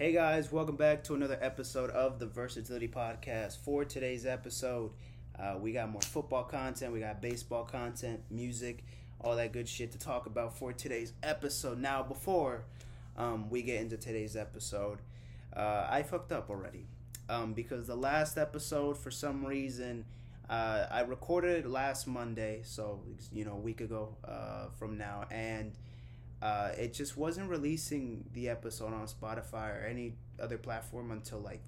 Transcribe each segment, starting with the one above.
Hey guys, welcome back to another episode of the Versatility Podcast. For today's episode, uh, we got more football content, we got baseball content, music, all that good shit to talk about for today's episode. Now, before um, we get into today's episode, uh, I fucked up already um, because the last episode, for some reason, uh, I recorded it last Monday, so you know, a week ago uh, from now, and uh, it just wasn't releasing the episode on Spotify or any other platform until like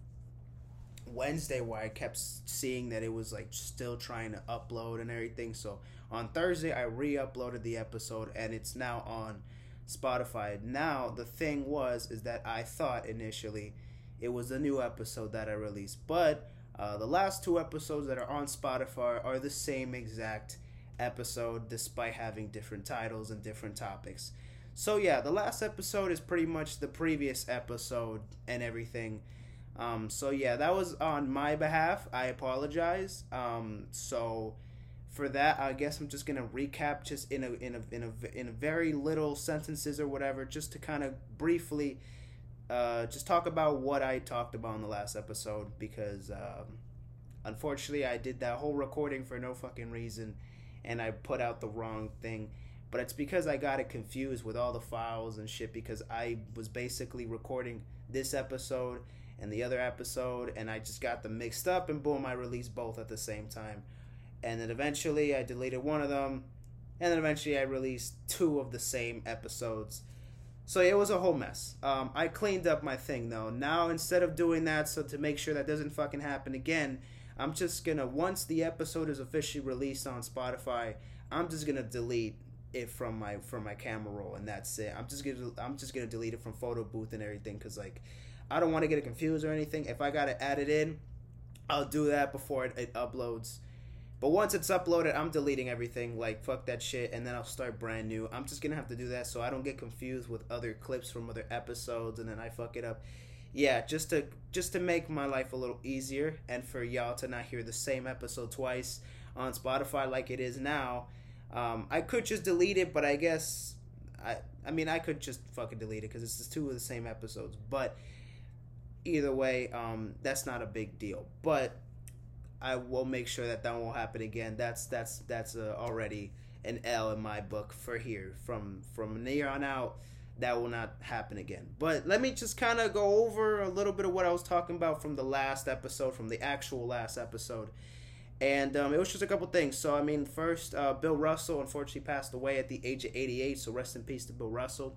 Wednesday, where I kept seeing that it was like still trying to upload and everything. So on Thursday, I re uploaded the episode and it's now on Spotify. Now, the thing was, is that I thought initially it was a new episode that I released, but uh, the last two episodes that are on Spotify are the same exact episode despite having different titles and different topics. So yeah, the last episode is pretty much the previous episode and everything. Um, so yeah, that was on my behalf. I apologize. Um, so for that, I guess I'm just gonna recap just in a in a in a in a very little sentences or whatever, just to kind of briefly, uh, just talk about what I talked about in the last episode because um, unfortunately I did that whole recording for no fucking reason, and I put out the wrong thing but it's because I got it confused with all the files and shit because I was basically recording this episode and the other episode and I just got them mixed up and boom I released both at the same time. And then eventually I deleted one of them and then eventually I released two of the same episodes. So it was a whole mess. Um, I cleaned up my thing though. Now instead of doing that, so to make sure that doesn't fucking happen again, I'm just gonna once the episode is officially released on Spotify, I'm just gonna delete it from my from my camera roll and that's it. I'm just gonna I'm just gonna delete it from photo booth and everything because like I don't want to get it confused or anything. If I gotta add it in, I'll do that before it, it uploads. But once it's uploaded, I'm deleting everything. Like fuck that shit, and then I'll start brand new. I'm just gonna have to do that so I don't get confused with other clips from other episodes, and then I fuck it up. Yeah, just to just to make my life a little easier, and for y'all to not hear the same episode twice on Spotify like it is now um, I could just delete it, but I guess I I mean I could just fucking delete it because it's two of the same episodes. But either way, um, that's not a big deal. But I will make sure that that won't happen again. That's that's that's uh, already an L in my book for here from from here on out. That will not happen again. But let me just kind of go over a little bit of what I was talking about from the last episode, from the actual last episode and um, it was just a couple things. So, I mean, first, uh, Bill Russell unfortunately passed away at the age of 88. So, rest in peace to Bill Russell.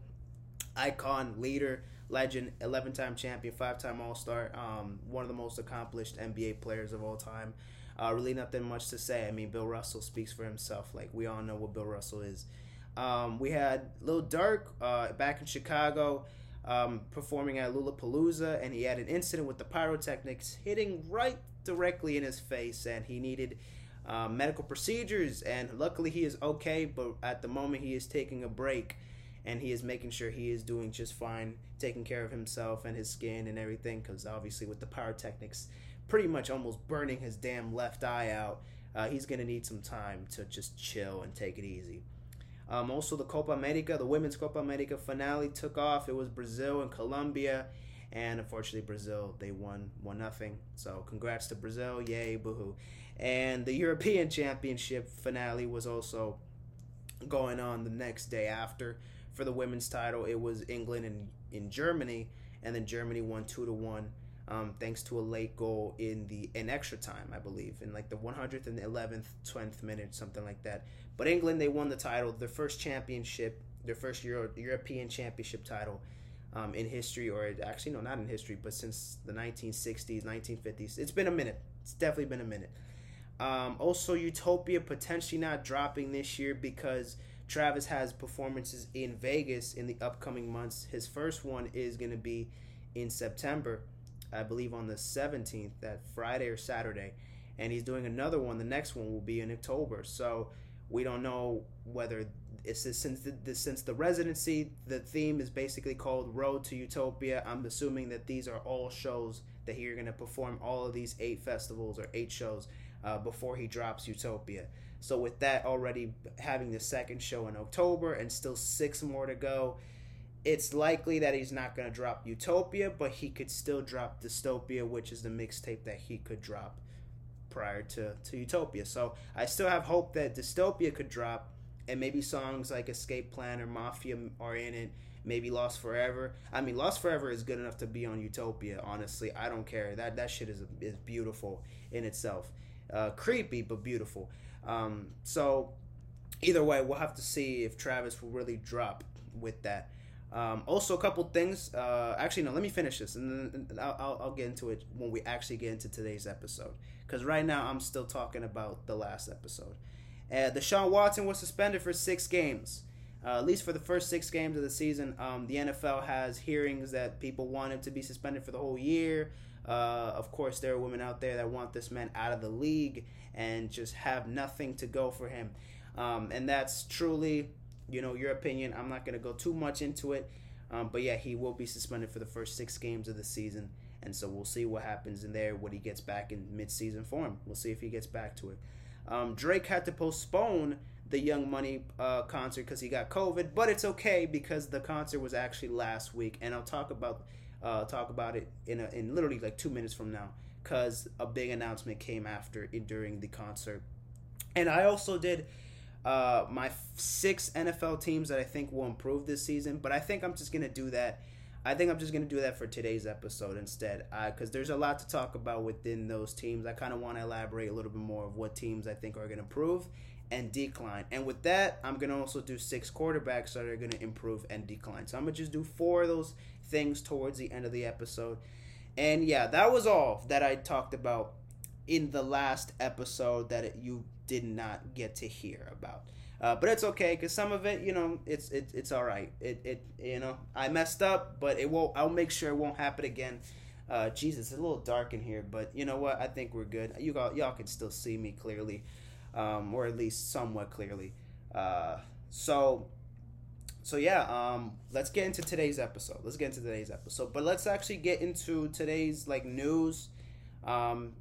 Icon, leader, legend, 11 time champion, five time All Star, um, one of the most accomplished NBA players of all time. Uh, really, nothing much to say. I mean, Bill Russell speaks for himself. Like, we all know what Bill Russell is. Um, we had Lil Durk uh, back in Chicago. Um, performing at Lula Lollapalooza, and he had an incident with the pyrotechnics hitting right directly in his face, and he needed uh, medical procedures. And luckily, he is okay. But at the moment, he is taking a break, and he is making sure he is doing just fine, taking care of himself and his skin and everything. Because obviously, with the pyrotechnics, pretty much almost burning his damn left eye out, uh, he's gonna need some time to just chill and take it easy. Um, also, the Copa America, the women's Copa America finale took off. It was Brazil and Colombia and unfortunately Brazil they won one nothing. So congrats to Brazil, yay, boohoo! And the European Championship finale was also going on the next day after for the women's title. It was England and in Germany, and then Germany won two to one. Um, thanks to a late goal in the in extra time, I believe, in like the 100th and 11th, 20th minute, something like that. But England, they won the title, their first championship, their first Euro, European championship title um, in history, or actually, no, not in history, but since the 1960s, 1950s. It's been a minute. It's definitely been a minute. Um, also, Utopia potentially not dropping this year because Travis has performances in Vegas in the upcoming months. His first one is going to be in September, I believe on the 17th, that Friday or Saturday. And he's doing another one. The next one will be in October. So we don't know whether it's since the, since the residency, the theme is basically called Road to Utopia. I'm assuming that these are all shows that you're gonna perform all of these eight festivals or eight shows uh, before he drops Utopia. So with that already having the second show in October and still six more to go, it's likely that he's not going to drop Utopia, but he could still drop Dystopia, which is the mixtape that he could drop prior to, to Utopia. So I still have hope that Dystopia could drop, and maybe songs like Escape Plan or Mafia are in it. Maybe Lost Forever. I mean, Lost Forever is good enough to be on Utopia. Honestly, I don't care. That that shit is is beautiful in itself. Uh, creepy but beautiful. Um, so either way, we'll have to see if Travis will really drop with that. Um, also, a couple things. Uh, actually, no. Let me finish this, and then I'll, I'll, I'll get into it when we actually get into today's episode. Because right now, I'm still talking about the last episode. Uh, Deshaun Watson was suspended for six games, uh, at least for the first six games of the season. Um, the NFL has hearings that people want him to be suspended for the whole year. Uh, of course, there are women out there that want this man out of the league and just have nothing to go for him. Um, and that's truly you know, your opinion. I'm not going to go too much into it. Um, but yeah, he will be suspended for the first six games of the season. And so we'll see what happens in there when he gets back in midseason form. We'll see if he gets back to it. Um, Drake had to postpone the Young Money uh, concert because he got COVID, but it's okay because the concert was actually last week, and I'll talk about uh, talk about it in a, in literally like two minutes from now because a big announcement came after during the concert, and I also did uh, my six NFL teams that I think will improve this season. But I think I'm just gonna do that. I think I'm just gonna do that for today's episode instead, because uh, there's a lot to talk about within those teams. I kind of want to elaborate a little bit more of what teams I think are gonna improve and decline. And with that, I'm gonna also do six quarterbacks that are gonna improve and decline. So I'm gonna just do four of those things towards the end of the episode. And yeah, that was all that I talked about in the last episode that you did not get to hear about. Uh, but it's okay because some of it, you know, it's it, it's all right. It it you know I messed up, but it won't. I'll make sure it won't happen again. Uh, Jesus, it's a little dark in here, but you know what? I think we're good. You got y'all can still see me clearly, um, or at least somewhat clearly. Uh, so so yeah, um, let's get into today's episode. Let's get into today's episode, but let's actually get into today's like news. Um,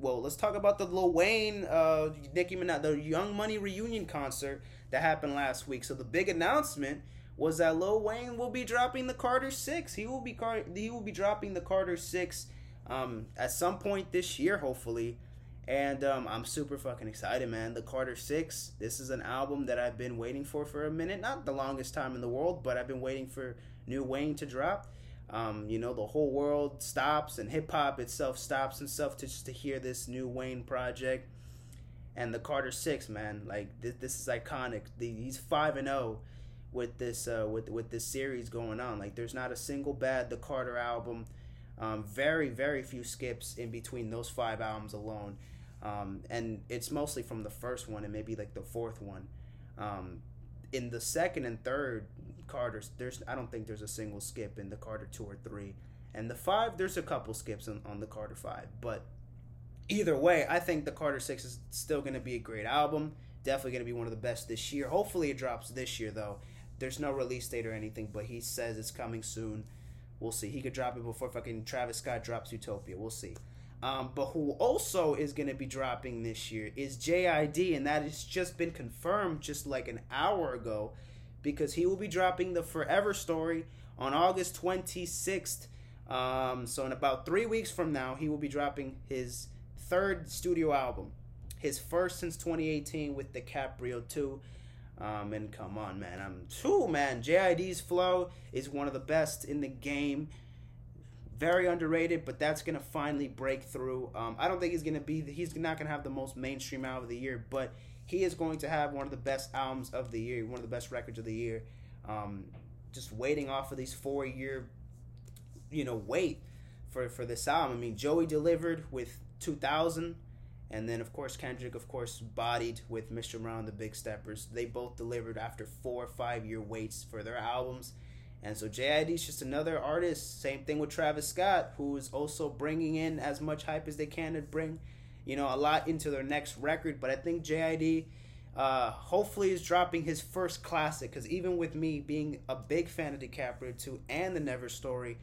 well, let's talk about the Lil Wayne, uh, Nicki Minaj, the Young Money reunion concert that happened last week. So the big announcement was that Lil Wayne will be dropping the Carter Six. He will be car- he will be dropping the Carter Six um, at some point this year, hopefully. And um, I'm super fucking excited, man. The Carter Six. This is an album that I've been waiting for for a minute. Not the longest time in the world, but I've been waiting for new Wayne to drop. Um, you know, the whole world stops and hip hop itself stops and stuff to just to hear this new Wayne project. And the Carter Six, man, like this, this is iconic. The, he's five and zero oh with this uh, with with this series going on. Like, there's not a single bad the Carter album. Um, very very few skips in between those five albums alone, um, and it's mostly from the first one and maybe like the fourth one. Um, in the second and third Carter's, there's I don't think there's a single skip in the Carter two or three, and the five there's a couple skips on, on the Carter five, but either way, I think the Carter six is still going to be a great album. Definitely going to be one of the best this year. Hopefully, it drops this year though. There's no release date or anything, but he says it's coming soon. We'll see. He could drop it before fucking Travis Scott drops Utopia. We'll see. Um, but who also is going to be dropping this year is JID, and that has just been confirmed just like an hour ago because he will be dropping the Forever Story on August 26th. Um, so, in about three weeks from now, he will be dropping his third studio album, his first since 2018 with DiCaprio 2. Um, and come on, man, I'm too man. JID's flow is one of the best in the game very underrated, but that's gonna finally break through. Um, I don't think he's gonna be. He's not gonna have the most mainstream album of the year, but he is going to have one of the best albums of the year, one of the best records of the year. Um, just waiting off of these four year, you know, wait for for this album. I mean, Joey delivered with 2000, and then of course Kendrick, of course, bodied with Mr. Brown, the Big Steppers. They both delivered after four or five year waits for their albums. And so JID is just another artist. Same thing with Travis Scott, who is also bringing in as much hype as they can to bring, you know, a lot into their next record. But I think JID, uh, hopefully, is dropping his first classic. Because even with me being a big fan of DiCaprio 2 and the Never Story,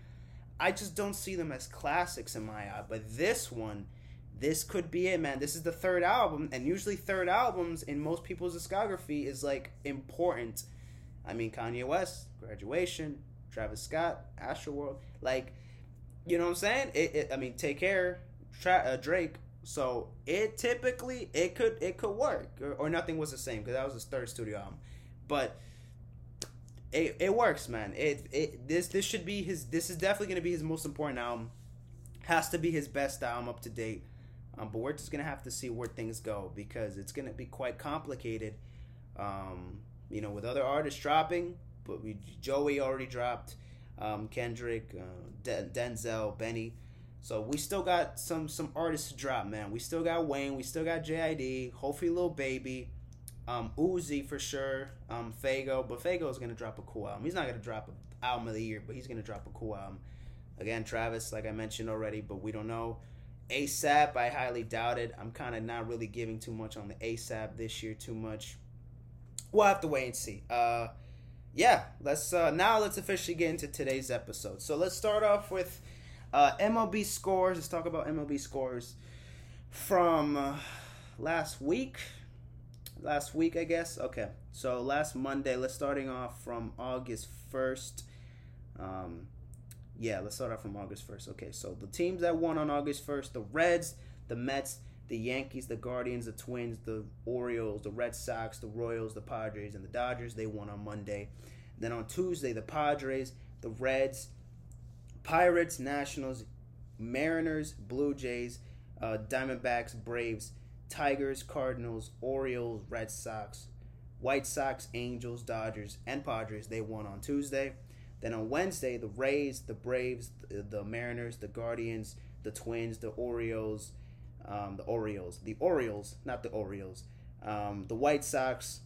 I just don't see them as classics in my eye. But this one, this could be it, man. This is the third album, and usually third albums in most people's discography is like important I mean, Kanye West, Graduation, Travis Scott, Astroworld. Like, you know what I'm saying? It, it I mean, take care, Tra- uh, Drake. So it typically it could it could work, or, or nothing was the same because that was his third studio album, but it, it works, man. It it this this should be his. This is definitely gonna be his most important album. Has to be his best album up to date. Um, but we're just gonna have to see where things go because it's gonna be quite complicated. Um, you know, with other artists dropping, but we Joey already dropped, um, Kendrick, uh, De- Denzel, Benny. So we still got some some artists to drop, man. We still got Wayne, we still got JID, hopefully Lil Baby, um, Uzi for sure, um, Fago. But Fago is gonna drop a cool album. He's not gonna drop an album of the year, but he's gonna drop a cool album. Again, Travis, like I mentioned already, but we don't know. ASAP, I highly doubt it. I'm kind of not really giving too much on the ASAP this year. Too much. We'll have to wait and see. Uh, yeah, let's uh, now let's officially get into today's episode. So let's start off with uh, MLB scores. Let's talk about MLB scores from uh, last week. Last week, I guess. Okay, so last Monday. Let's starting off from August first. Um, yeah, let's start off from August 1st. Okay, so the teams that won on August 1st the Reds, the Mets, the Yankees, the Guardians, the Twins, the Orioles, the Red Sox, the Royals, the Padres, and the Dodgers. They won on Monday. Then on Tuesday, the Padres, the Reds, Pirates, Nationals, Mariners, Blue Jays, uh, Diamondbacks, Braves, Tigers, Cardinals, Orioles, Red Sox, White Sox, Angels, Dodgers, and Padres. They won on Tuesday. Then on Wednesday, the Rays, the Braves, the, the Mariners, the Guardians, the Twins, the Orioles, um, the Orioles, the Orioles, not the Orioles, um, the White Sox,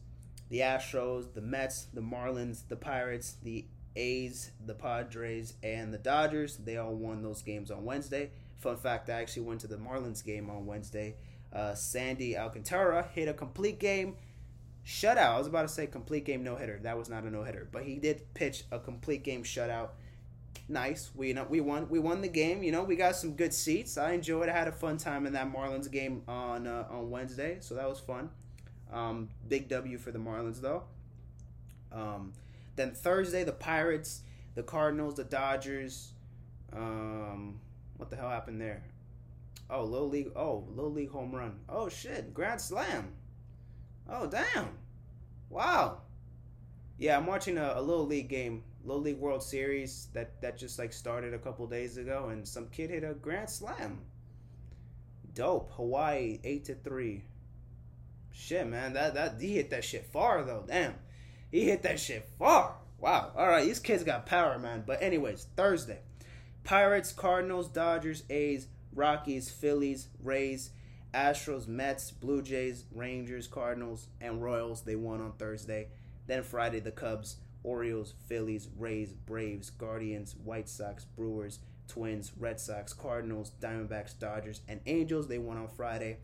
the Astros, the Mets, the Marlins, the Pirates, the A's, the Padres, and the Dodgers. They all won those games on Wednesday. Fun fact: I actually went to the Marlins game on Wednesday. Uh, Sandy Alcantara hit a complete game shutout. I was about to say complete game no hitter. That was not a no hitter, but he did pitch a complete game shutout. Nice. We you know we won. We won the game. You know we got some good seats. I enjoyed. I had a fun time in that Marlins game on uh, on Wednesday, so that was fun. Um, big W for the Marlins though. Um, then Thursday the Pirates, the Cardinals, the Dodgers. Um, what the hell happened there? Oh, low league. Oh, low league home run. Oh shit, grand slam. Oh damn! Wow. Yeah, I'm watching a, a little league game, low league World Series that that just like started a couple days ago, and some kid hit a grand slam. Dope. Hawaii eight to three. Shit, man, that that he hit that shit far though. Damn, he hit that shit far. Wow. All right, these kids got power, man. But anyways, Thursday, Pirates, Cardinals, Dodgers, A's, Rockies, Phillies, Rays, Astros, Mets, Blue Jays, Rangers, Cardinals, and Royals. They won on Thursday. Then Friday, the Cubs, Orioles, Phillies, Rays, Braves, Guardians, White Sox, Brewers, Twins, Red Sox, Cardinals, Diamondbacks, Dodgers, and Angels. They won on Friday.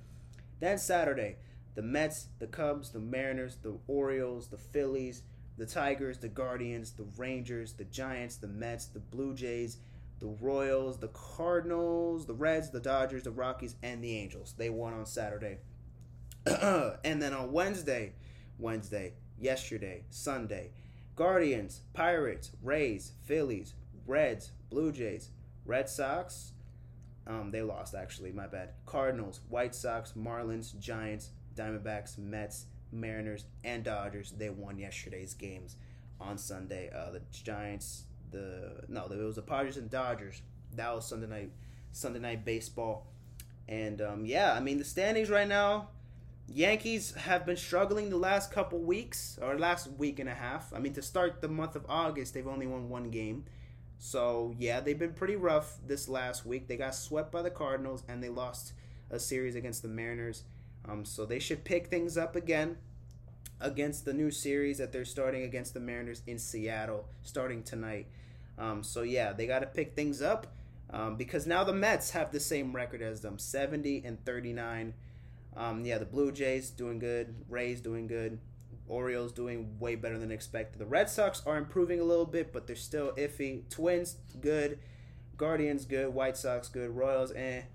Then Saturday, the Mets, the Cubs, the Mariners, the Orioles, the Phillies, the Tigers, the Guardians, the Rangers, the Giants, the Mets, the Blue Jays, the Royals, the Cardinals, the Reds, the Dodgers, the Rockies, and the Angels. They won on Saturday. and then on Wednesday, Wednesday, yesterday, Sunday, Guardians, Pirates, Rays, Phillies, Reds, Blue Jays, Red Sox. Um, they lost actually, my bad. Cardinals, White Sox, Marlins, Giants, Diamondbacks, Mets, Mariners, and Dodgers. They won yesterday's games on Sunday. Uh, the Giants, the no, it was the Padres and Dodgers. That was Sunday night, Sunday night baseball, and um, yeah, I mean the standings right now. Yankees have been struggling the last couple weeks or last week and a half. I mean, to start the month of August, they've only won one game. So, yeah, they've been pretty rough this last week. They got swept by the Cardinals and they lost a series against the Mariners. Um, so they should pick things up again against the new series that they're starting against the Mariners in Seattle starting tonight. Um, so yeah, they got to pick things up um, because now the Mets have the same record as them, 70 and 39. Um, yeah, the Blue Jays doing good, Rays doing good, Orioles doing way better than expected. The Red Sox are improving a little bit, but they're still iffy. Twins good, Guardians good, White Sox good, Royals and eh.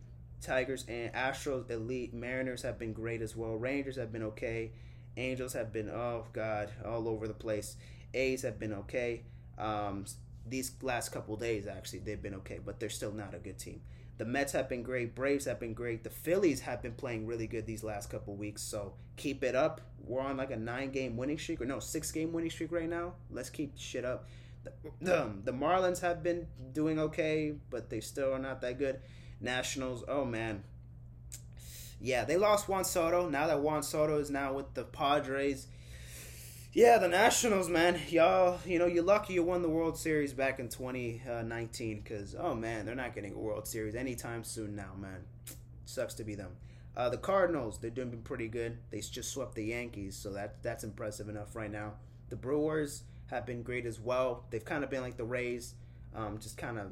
Tigers and Astros elite. Mariners have been great as well. Rangers have been okay. Angels have been oh god all over the place. A's have been okay. Um, these last couple days actually they've been okay, but they're still not a good team. The Mets have been great, Braves have been great, the Phillies have been playing really good these last couple weeks. So keep it up. We're on like a nine game winning streak or no six game winning streak right now. Let's keep shit up. The, the, the Marlins have been doing okay, but they still are not that good. Nationals, oh man, yeah, they lost Juan Soto. Now that Juan Soto is now with the Padres, yeah, the Nationals, man, y'all, you know, you're lucky you won the World Series back in 2019 because, oh man, they're not getting a World Series anytime soon now, man. Sucks to be them. Uh, the Cardinals, they're doing pretty good. They just swept the Yankees, so that that's impressive enough right now. The Brewers have been great as well. They've kind of been like the Rays, um, just kind of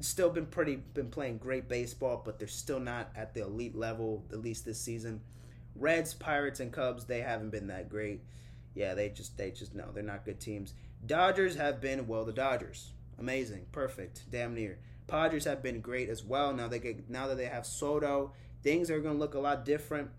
still been pretty been playing great baseball, but they're still not at the elite level at least this season. Reds, Pirates, and Cubs they haven't been that great. Yeah, they just they just no, they're not good teams. Dodgers have been well, the Dodgers amazing, perfect, damn near. Padres have been great as well. Now they get now that they have Soto, things are going to look a lot different.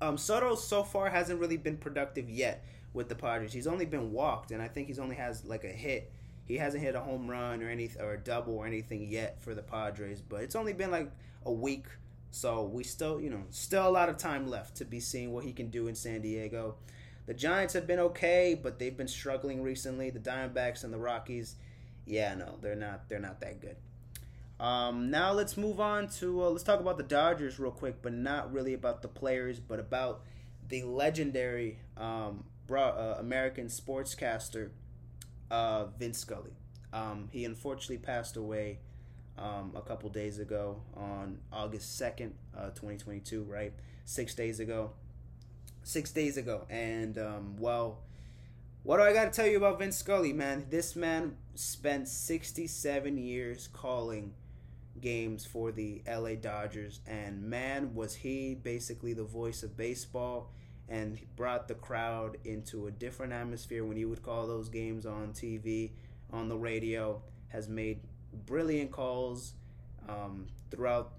Um, Soto so far hasn't really been productive yet with the Padres. He's only been walked, and I think he's only has like a hit he hasn't hit a home run or anything or a double or anything yet for the Padres, but it's only been like a week, so we still, you know, still a lot of time left to be seeing what he can do in San Diego. The Giants have been okay, but they've been struggling recently. The Diamondbacks and the Rockies, yeah, no, they're not they're not that good. Um, now let's move on to uh, let's talk about the Dodgers real quick, but not really about the players, but about the legendary um, uh, American sportscaster uh, Vin Scully. Um, he unfortunately passed away um, a couple days ago on August 2nd, uh, 2022, right? Six days ago. Six days ago. And, um, well, what do I got to tell you about Vin Scully, man? This man spent 67 years calling games for the LA Dodgers, and man, was he basically the voice of baseball and brought the crowd into a different atmosphere when you would call those games on TV, on the radio, has made brilliant calls um, throughout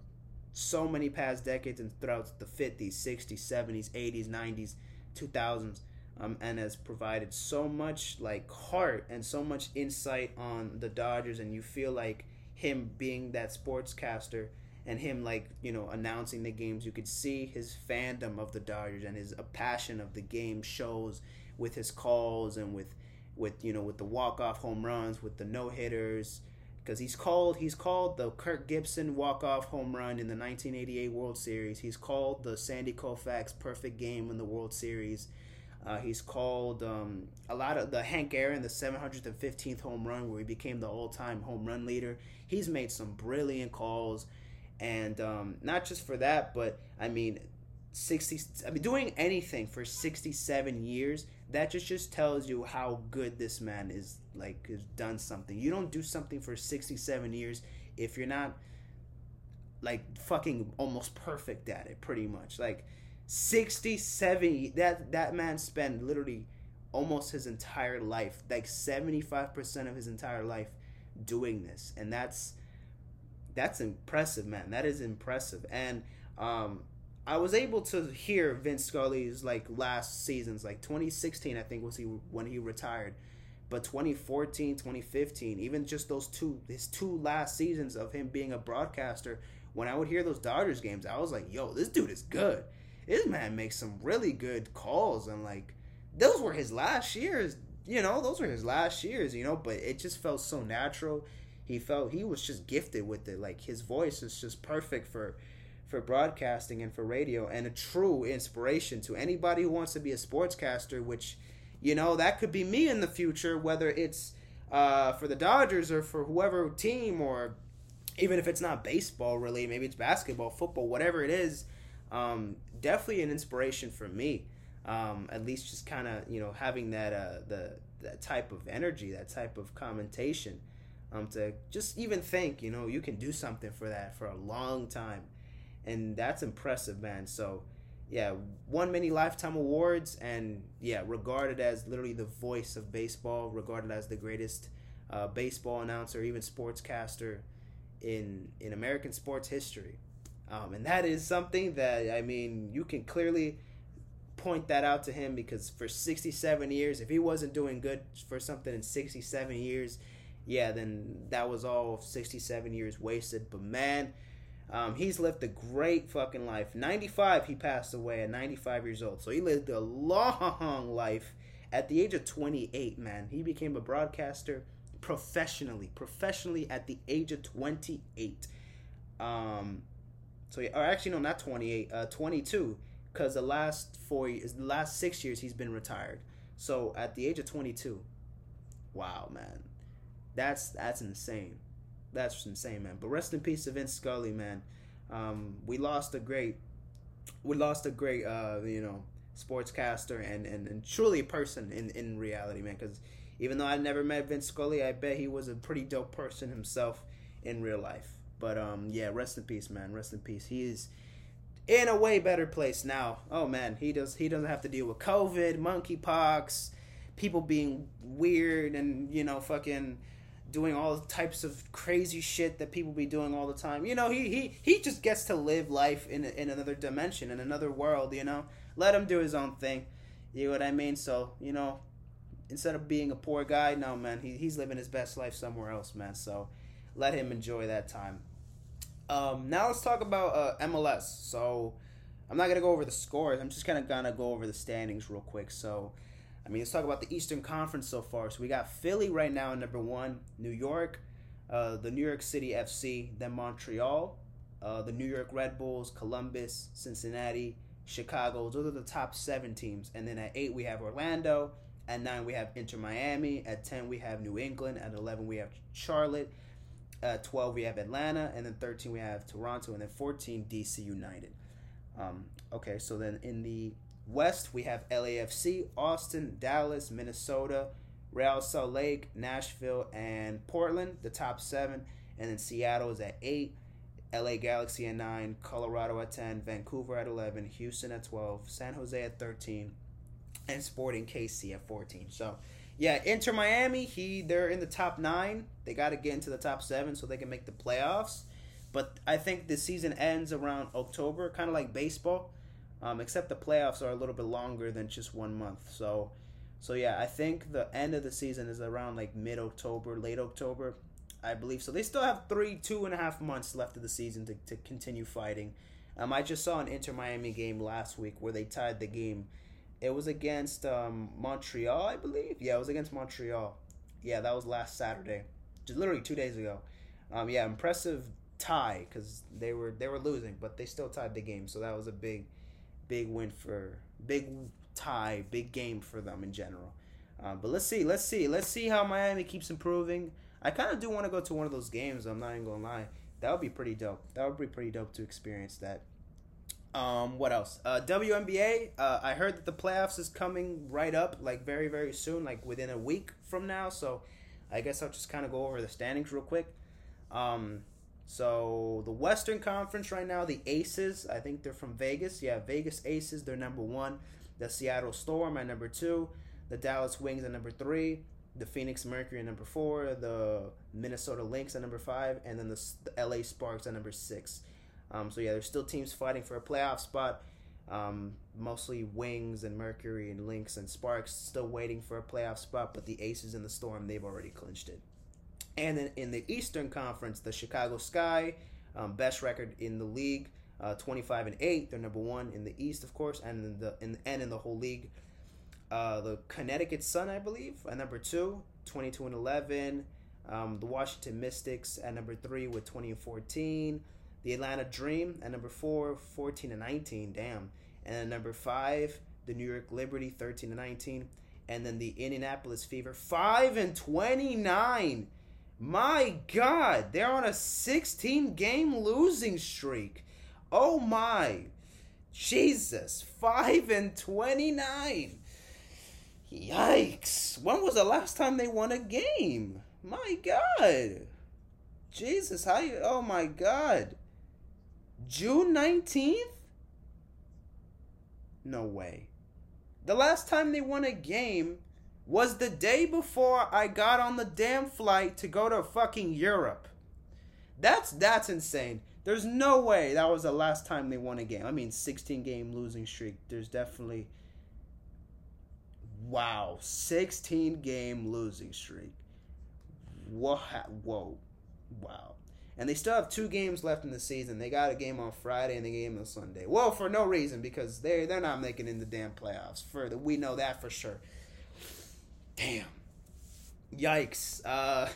so many past decades and throughout the 50s, 60s, 70s, 80s, 90s, 2000s. Um, and has provided so much like heart and so much insight on the Dodgers, and you feel like him being that sportscaster and him like you know announcing the games you could see his fandom of the dodgers and his passion of the game shows with his calls and with with you know with the walk-off home runs with the no-hitters because he's called he's called the Kirk Gibson walk-off home run in the 1988 World Series. He's called the Sandy Koufax perfect game in the World Series. Uh, he's called um, a lot of the Hank Aaron, the 715th home run, where he became the all-time home run leader. He's made some brilliant calls and um, not just for that, but I mean, sixty. I mean, doing anything for sixty-seven years that just just tells you how good this man is. Like, has done something. You don't do something for sixty-seven years if you're not like fucking almost perfect at it. Pretty much, like sixty-seven. That that man spent literally almost his entire life, like seventy-five percent of his entire life, doing this, and that's that's impressive, man. That is impressive. And um, I was able to hear Vin Scully's like last seasons, like 2016, I think was he when he retired. But 2014, 2015, even just those two, his two last seasons of him being a broadcaster, when I would hear those Dodgers games, I was like, yo, this dude is good. This man makes some really good calls. And like, those were his last years, you know, those were his last years, you know, but it just felt so natural he felt he was just gifted with it. Like his voice is just perfect for for broadcasting and for radio and a true inspiration to anybody who wants to be a sportscaster, which you know, that could be me in the future, whether it's uh, for the Dodgers or for whoever team or even if it's not baseball really, maybe it's basketball, football, whatever it is. Um, definitely an inspiration for me. Um, at least just kind of you know having that uh, the that type of energy, that type of commentation um, to just even think, you know, you can do something for that for a long time. And that's impressive, man. So, yeah, won many lifetime awards and, yeah, regarded as literally the voice of baseball, regarded as the greatest uh, baseball announcer, even sportscaster in, in American sports history. Um, and that is something that, I mean, you can clearly point that out to him because for 67 years, if he wasn't doing good for something in 67 years, yeah, then that was all 67 years wasted. But man, um, he's lived a great fucking life. 95, he passed away at 95 years old. So he lived a long life. At the age of 28, man, he became a broadcaster professionally. Professionally at the age of 28. Um, so, or actually, no, not 28, uh, 22. Because the last four years, the last six years, he's been retired. So at the age of 22, wow, man, that's that's insane that's insane, man. But rest in peace to Vin Scully, man. Um, we lost a great, we lost a great, uh, you know, sportscaster and, and, and truly a person in, in reality, man. Because even though I never met Vin Scully, I bet he was a pretty dope person himself in real life. But um, yeah, rest in peace, man. Rest in peace. He is in a way better place now. Oh man, he does he doesn't have to deal with COVID, monkeypox, people being weird and you know fucking doing all types of crazy shit that people be doing all the time. You know, he he he just gets to live life in in another dimension, in another world. You know, let him do his own thing. You know what I mean? So you know, instead of being a poor guy, no man, he, he's living his best life somewhere else, man. So let him enjoy that time. Um, now let's talk about uh, MLS. So I'm not gonna go over the scores. I'm just kind of gonna go over the standings real quick. So I mean, let's talk about the Eastern Conference so far. So we got Philly right now number one, New York, uh, the New York City FC, then Montreal, uh, the New York Red Bulls, Columbus, Cincinnati, Chicago. Those are the top seven teams. And then at eight, we have Orlando. At nine, we have Inter Miami. At 10, we have New England. At 11, we have Charlotte. At 12, we have Atlanta. And then 13, we have Toronto. And then 14, DC United. Um, okay, so then in the West, we have LAFC, Austin, Dallas, Minnesota, Real Salt Lake, Nashville, and Portland, the top seven. And then Seattle is at eight, LA Galaxy at nine, Colorado at 10, Vancouver at 11, Houston at 12, San Jose at 13, and Sporting KC at 14. So, yeah, Inter Miami, he they're in the top nine. They got to get into the top seven so they can make the playoffs. But I think the season ends around October, kind of like baseball. Um, except the playoffs are a little bit longer than just one month. So, so yeah, I think the end of the season is around like mid October, late October, I believe. So they still have three, two and a half months left of the season to, to continue fighting. Um, I just saw an Inter Miami game last week where they tied the game. It was against um, Montreal, I believe. Yeah, it was against Montreal. Yeah, that was last Saturday, just literally two days ago. Um, yeah, impressive tie because they were they were losing, but they still tied the game. So that was a big big win for big tie, big game for them in general. Uh, but let's see, let's see, let's see how Miami keeps improving. I kind of do want to go to one of those games. I'm not even gonna lie. That would be pretty dope. That would be pretty dope to experience that. Um, what else? Uh, WNBA. Uh, I heard that the playoffs is coming right up, like very very soon, like within a week from now. So, I guess I'll just kind of go over the standings real quick. Um, so the Western Conference right now, the Aces, I think they're from Vegas. Yeah, Vegas Aces, they're number one. The Seattle Storm at number two. The Dallas Wings at number three. The Phoenix Mercury at number four. The Minnesota Lynx at number five. And then the, the LA Sparks at number six. Um, so yeah, there's still teams fighting for a playoff spot. Um, mostly Wings and Mercury and Lynx and Sparks still waiting for a playoff spot, but the Aces and the Storm they've already clinched it. And then in the Eastern Conference, the Chicago Sky, um, best record in the league, uh, 25 and 8. They're number one in the East, of course, and in the in, and in the whole league. Uh, the Connecticut Sun, I believe, at number two, 22 and 11. Um, the Washington Mystics at number three with 20 and 14. The Atlanta Dream at number four, 14 and 19. Damn. And at number five, the New York Liberty, 13 and 19. And then the Indianapolis Fever, 5 and 29. My God, they're on a 16 game losing streak. Oh my. Jesus, 5 and 29. Yikes. When was the last time they won a game? My God. Jesus, how you. Oh my God. June 19th? No way. The last time they won a game was the day before I got on the damn flight to go to fucking Europe. That's that's insane. There's no way that was the last time they won a game. I mean, 16 game losing streak. There's definitely wow, 16 game losing streak. Whoa, whoa, wow. And they still have two games left in the season. They got a game on Friday and a game on Sunday. Well, for no reason because they they're not making in the damn playoffs. Further, we know that for sure. Damn. Yikes. Uh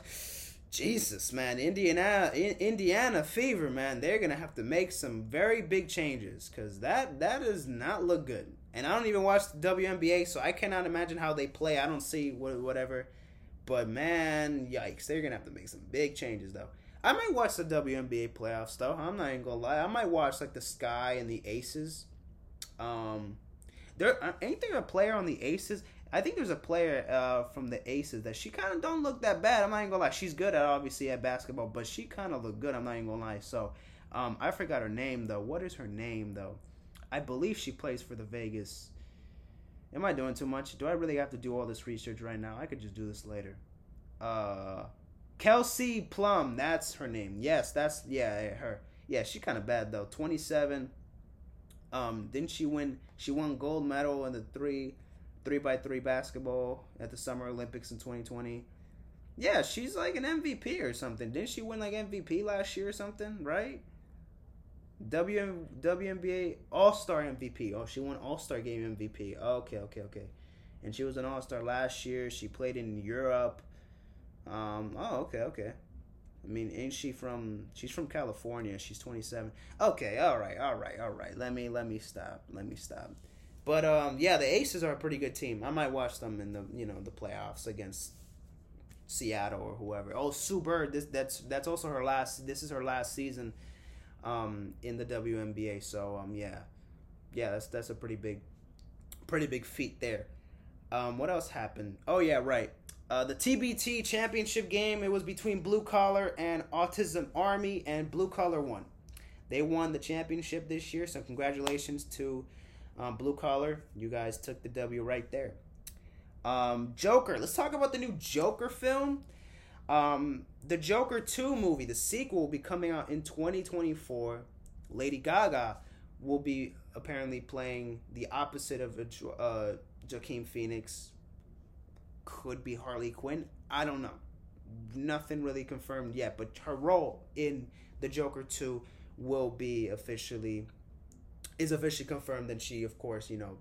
Jesus, man, Indiana, Indiana fever, man. They're gonna have to make some very big changes because that that does not look good. And I don't even watch the WNBA, so I cannot imagine how they play. I don't see whatever, but man, yikes, they're gonna have to make some big changes though. I might watch the WNBA playoffs though. I'm not even gonna lie. I might watch like the Sky and the Aces. Um, there uh, ain't there a player on the Aces I think there's a player uh, from the Aces that she kind of don't look that bad. I'm not even gonna lie. She's good at obviously at basketball, but she kind of look good. I'm not even gonna lie. So um, I forgot her name though. What is her name though? I believe she plays for the Vegas. Am I doing too much? Do I really have to do all this research right now? I could just do this later. Uh, Kelsey Plum, that's her name. Yes, that's yeah, her. Yeah, she kind of bad though. 27. Um, didn't she win? She won gold medal in the three three by three basketball at the Summer Olympics in 2020. Yeah, she's like an MVP or something. Didn't she win like MVP last year or something? Right? W WNBA All Star MVP. Oh, she won All Star Game MVP. Okay, okay, okay. And she was an All Star last year. She played in Europe. Um. Oh, okay, okay. I mean, ain't she from? She's from California. She's 27. Okay, all right, all right, all right. Let me let me stop. Let me stop. But um, yeah, the Aces are a pretty good team. I might watch them in the you know the playoffs against Seattle or whoever. Oh, Sue Bird, this that's that's also her last. This is her last season um, in the WNBA. So um, yeah, yeah, that's that's a pretty big, pretty big feat there. Um, what else happened? Oh yeah, right. Uh, the TBT championship game. It was between Blue Collar and Autism Army, and Blue Collar won. They won the championship this year. So congratulations to um, Blue Collar, you guys took the W right there. Um, Joker. Let's talk about the new Joker film. Um, the Joker 2 movie, the sequel, will be coming out in 2024. Lady Gaga will be apparently playing the opposite of uh, Joaquin Phoenix. Could be Harley Quinn. I don't know. Nothing really confirmed yet, but her role in the Joker 2 will be officially is officially confirmed, and she, of course, you know,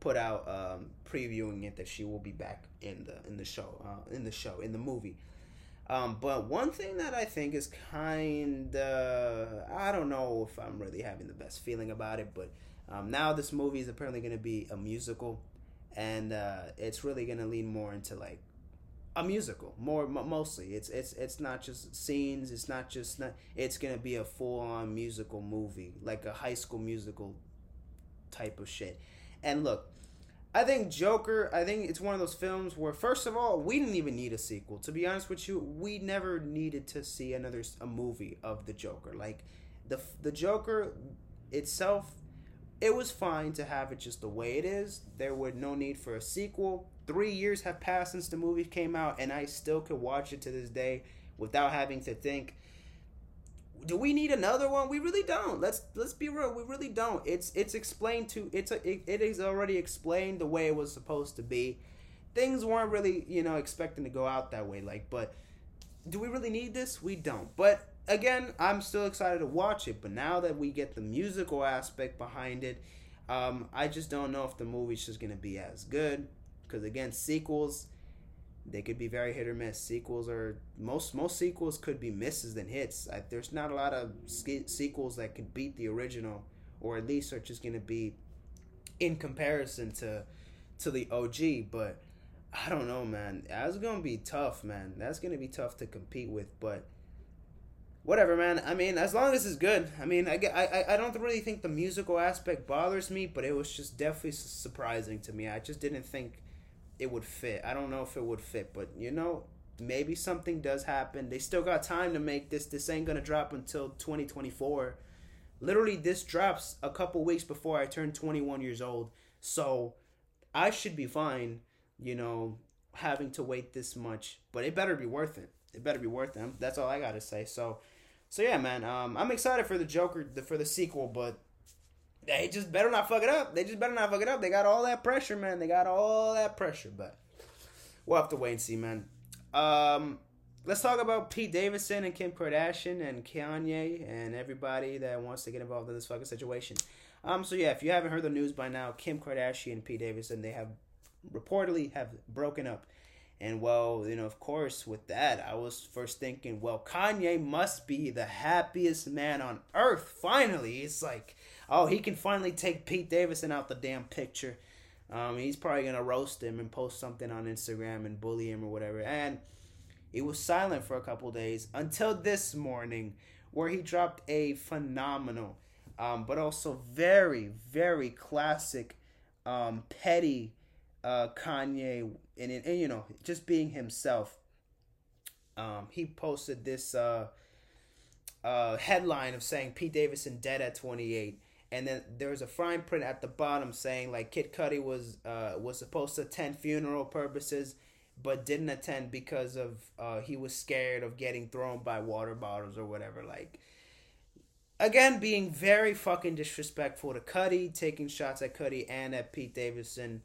put out um, previewing it that she will be back in the in the show, uh, in the show, in the movie. Um, but one thing that I think is kind of, I don't know if I'm really having the best feeling about it, but um, now this movie is apparently going to be a musical, and uh, it's really going to lean more into like a musical more mostly. It's it's it's not just scenes it's not just not, it's gonna be a full-on musical movie like a high school musical type of shit. And look i think joker i think it's one of those films where first of all we didn't even need a sequel. To be honest with you we never needed to see another a movie of the joker. Like the the joker itself it was fine to have it just the way it is. There was no need for a sequel Three years have passed since the movie came out, and I still could watch it to this day without having to think. Do we need another one? We really don't. Let's let's be real. We really don't. It's it's explained to it's a, it, it is already explained the way it was supposed to be. Things weren't really you know expecting to go out that way. Like, but do we really need this? We don't. But again, I'm still excited to watch it. But now that we get the musical aspect behind it, um, I just don't know if the movie's just gonna be as good because again, sequels they could be very hit or miss. Sequels are most most sequels could be misses than hits. I, there's not a lot of sequels that could beat the original, or at least are just gonna be in comparison to to the OG. But I don't know, man. That's gonna be tough, man. That's gonna be tough to compete with. But whatever, man. I mean, as long as it's good. I mean, I, I, I don't really think the musical aspect bothers me, but it was just definitely surprising to me. I just didn't think it would fit. I don't know if it would fit, but you know, maybe something does happen. They still got time to make this. This ain't gonna drop until 2024. Literally, this drops a couple weeks before I turn 21 years old. So I should be fine, you know, having to wait this much. But it better be worth it. It better be worth it. That's all I gotta say. So, so yeah, man. Um, I'm excited for the Joker, for the sequel, but they just better not fuck it up. They just better not fuck it up. They got all that pressure, man. They got all that pressure, but we'll have to wait and see, man. Um, let's talk about Pete Davidson and Kim Kardashian and Kanye and everybody that wants to get involved in this fucking situation. Um, so yeah, if you haven't heard the news by now, Kim Kardashian and Pete Davidson they have reportedly have broken up. And well, you know, of course, with that, I was first thinking, well, Kanye must be the happiest man on earth. Finally, it's like, oh, he can finally take Pete Davidson out the damn picture. Um, he's probably gonna roast him and post something on Instagram and bully him or whatever. And he was silent for a couple days until this morning, where he dropped a phenomenal, um, but also very, very classic, um, petty uh, Kanye and, and, you know just being himself. Um, he posted this uh, uh, headline of saying Pete Davidson dead at 28, and then there was a fine print at the bottom saying like Kid Cudi was uh, was supposed to attend funeral purposes, but didn't attend because of uh, he was scared of getting thrown by water bottles or whatever. Like again, being very fucking disrespectful to Cudi, taking shots at Cudi and at Pete Davidson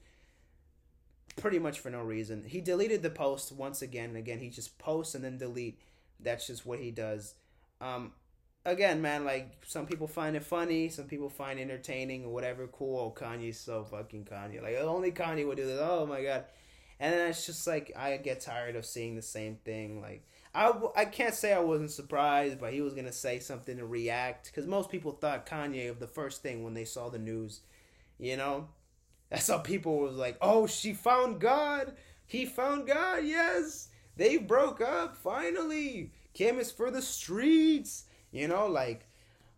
pretty much for no reason. He deleted the post once again and again. He just posts and then delete. That's just what he does. Um, again, man, like some people find it funny, some people find entertaining or whatever. Cool, oh, Kanye's so fucking Kanye. Like only Kanye would do this. Oh my god. And then it's just like I get tired of seeing the same thing. Like I, I can't say I wasn't surprised, but he was gonna say something to react because most people thought Kanye of the first thing when they saw the news, you know. That's how people was like, "Oh, she found God. He found God. Yes, they broke up finally. Kim is for the streets. You know, like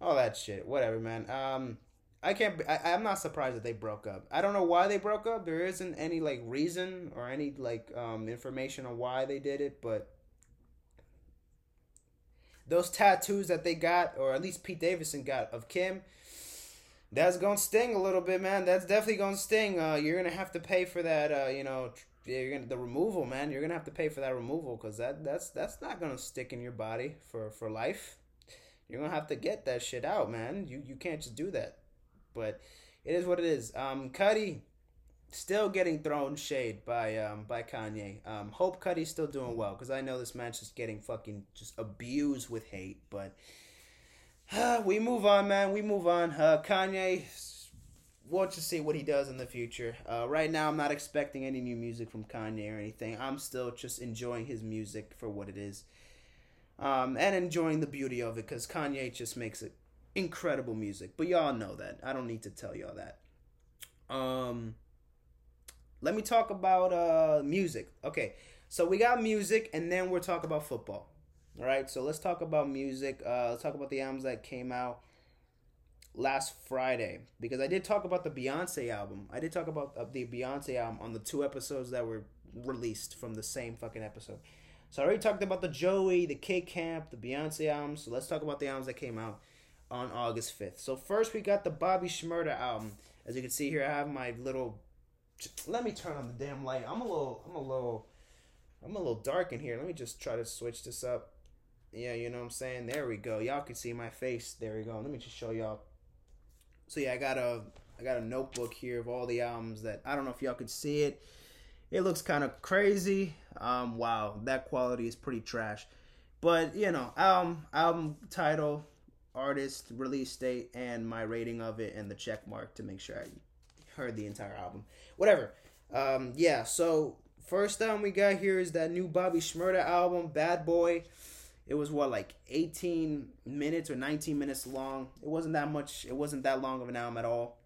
all that shit. Whatever, man. Um, I can't. I, I'm not surprised that they broke up. I don't know why they broke up. There isn't any like reason or any like um information on why they did it, but those tattoos that they got, or at least Pete Davidson got of Kim, that's gonna sting a little bit, man. That's definitely gonna sting. Uh, you're gonna have to pay for that. Uh, you know, you're gonna the removal, man. You're gonna have to pay for that removal because that that's that's not gonna stick in your body for for life. You're gonna have to get that shit out, man. You you can't just do that. But it is what it is. Um, Cudi still getting thrown shade by um by Kanye. Um, hope Cudi's still doing well because I know this man's just getting fucking just abused with hate, but we move on, man. We move on. Uh, Kanye, we'll just see what he does in the future. Uh, right now, I'm not expecting any new music from Kanye or anything. I'm still just enjoying his music for what it is, um, and enjoying the beauty of it because Kanye just makes it incredible music. But y'all know that. I don't need to tell y'all that. Um, let me talk about uh music. Okay, so we got music, and then we'll talk about football. All right, so let's talk about music. Uh, let's talk about the albums that came out last Friday because I did talk about the Beyonce album. I did talk about uh, the Beyonce album on the two episodes that were released from the same fucking episode. So I already talked about the Joey, the K Camp, the Beyonce album. So let's talk about the albums that came out on August 5th. So first we got the Bobby Shmurda album. As you can see here, I have my little. Let me turn on the damn light. I'm a little. I'm a little. I'm a little dark in here. Let me just try to switch this up. Yeah, you know what I'm saying? There we go. Y'all can see my face. There we go. Let me just show y'all. So yeah, I got a I got a notebook here of all the albums that I don't know if y'all can see it. It looks kind of crazy. Um, wow, that quality is pretty trash. But you know, album album title, artist, release date, and my rating of it, and the check mark to make sure I heard the entire album. Whatever. Um, yeah. So first album we got here is that new Bobby Shmurda album, Bad Boy. It was what like 18 minutes or 19 minutes long. It wasn't that much. It wasn't that long of an album at all.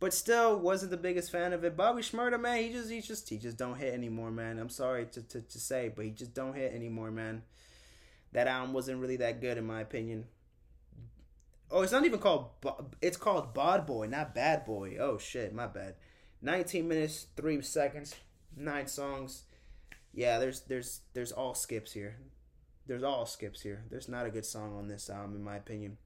But still, wasn't the biggest fan of it. Bobby Shmurda, man, he just he just he just don't hit anymore, man. I'm sorry to, to, to say, but he just don't hit anymore, man. That album wasn't really that good in my opinion. Oh, it's not even called. It's called Bod Boy, not Bad Boy. Oh shit, my bad. 19 minutes, three seconds, nine songs. Yeah, there's there's there's all skips here there's all skips here. There's not a good song on this album, in my opinion.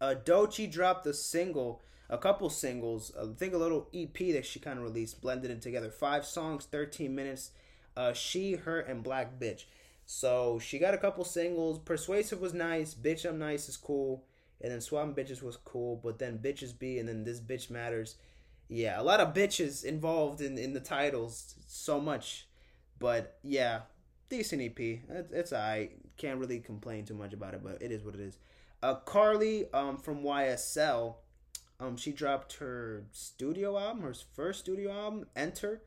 Uh, Doechii dropped the single, a couple singles. I think a little EP that she kind of released, blended it together. Five songs, 13 minutes. Uh, she, her, and Black Bitch. So she got a couple singles. Persuasive was nice. Bitch I'm Nice is cool. And then Swapping Bitches was cool. But then Bitches Be and then This Bitch Matters. Yeah, a lot of bitches involved in, in the titles. So much. But yeah, decent EP. It's, it's I can't really complain too much about it, but it is what it is. Uh, Karlae um, from YSL, um, she dropped her studio album, her first studio album, Enter.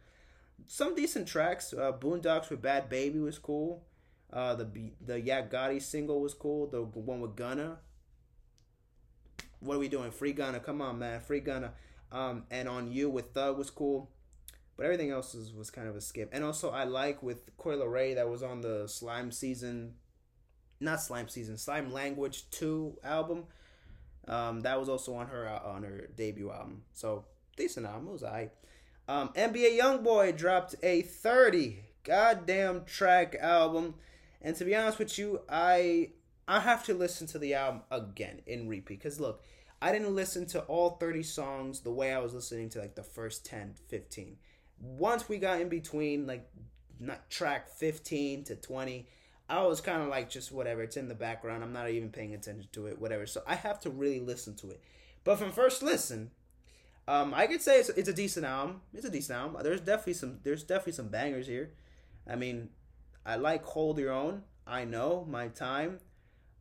Some decent tracks. Uh, Boondocks with Bhad Bhabie was cool. Uh, the the Yak Gotti single was cool. The one with Gunna. What are we doing? Free Gunna, come on, man, Free Gunna. Um, and on you with Thug was cool, but everything else was, was kind of a skip. And also, I like with Coi Leray that was on the Slime Season, not Slime Season, Slime Language Two album. Um, that was also on her uh, on her debut album. So decent album. It was alright. Um, NBA YoungBoy dropped a 30 goddamn track album, and to be honest with you, I I have to listen to the album again in repeat. Cause look, I didn't listen to all 30 songs the way I was listening to like the first 10, 15. Once we got in between like not track 15 to 20, I was kind of like just whatever. It's in the background. I'm not even paying attention to it. Whatever. So I have to really listen to it. But from first listen, um, I could say it's, it's a decent album. It's a decent album. There's definitely some there's definitely some bangers here. I mean, I like Hold Your Own. I know my time.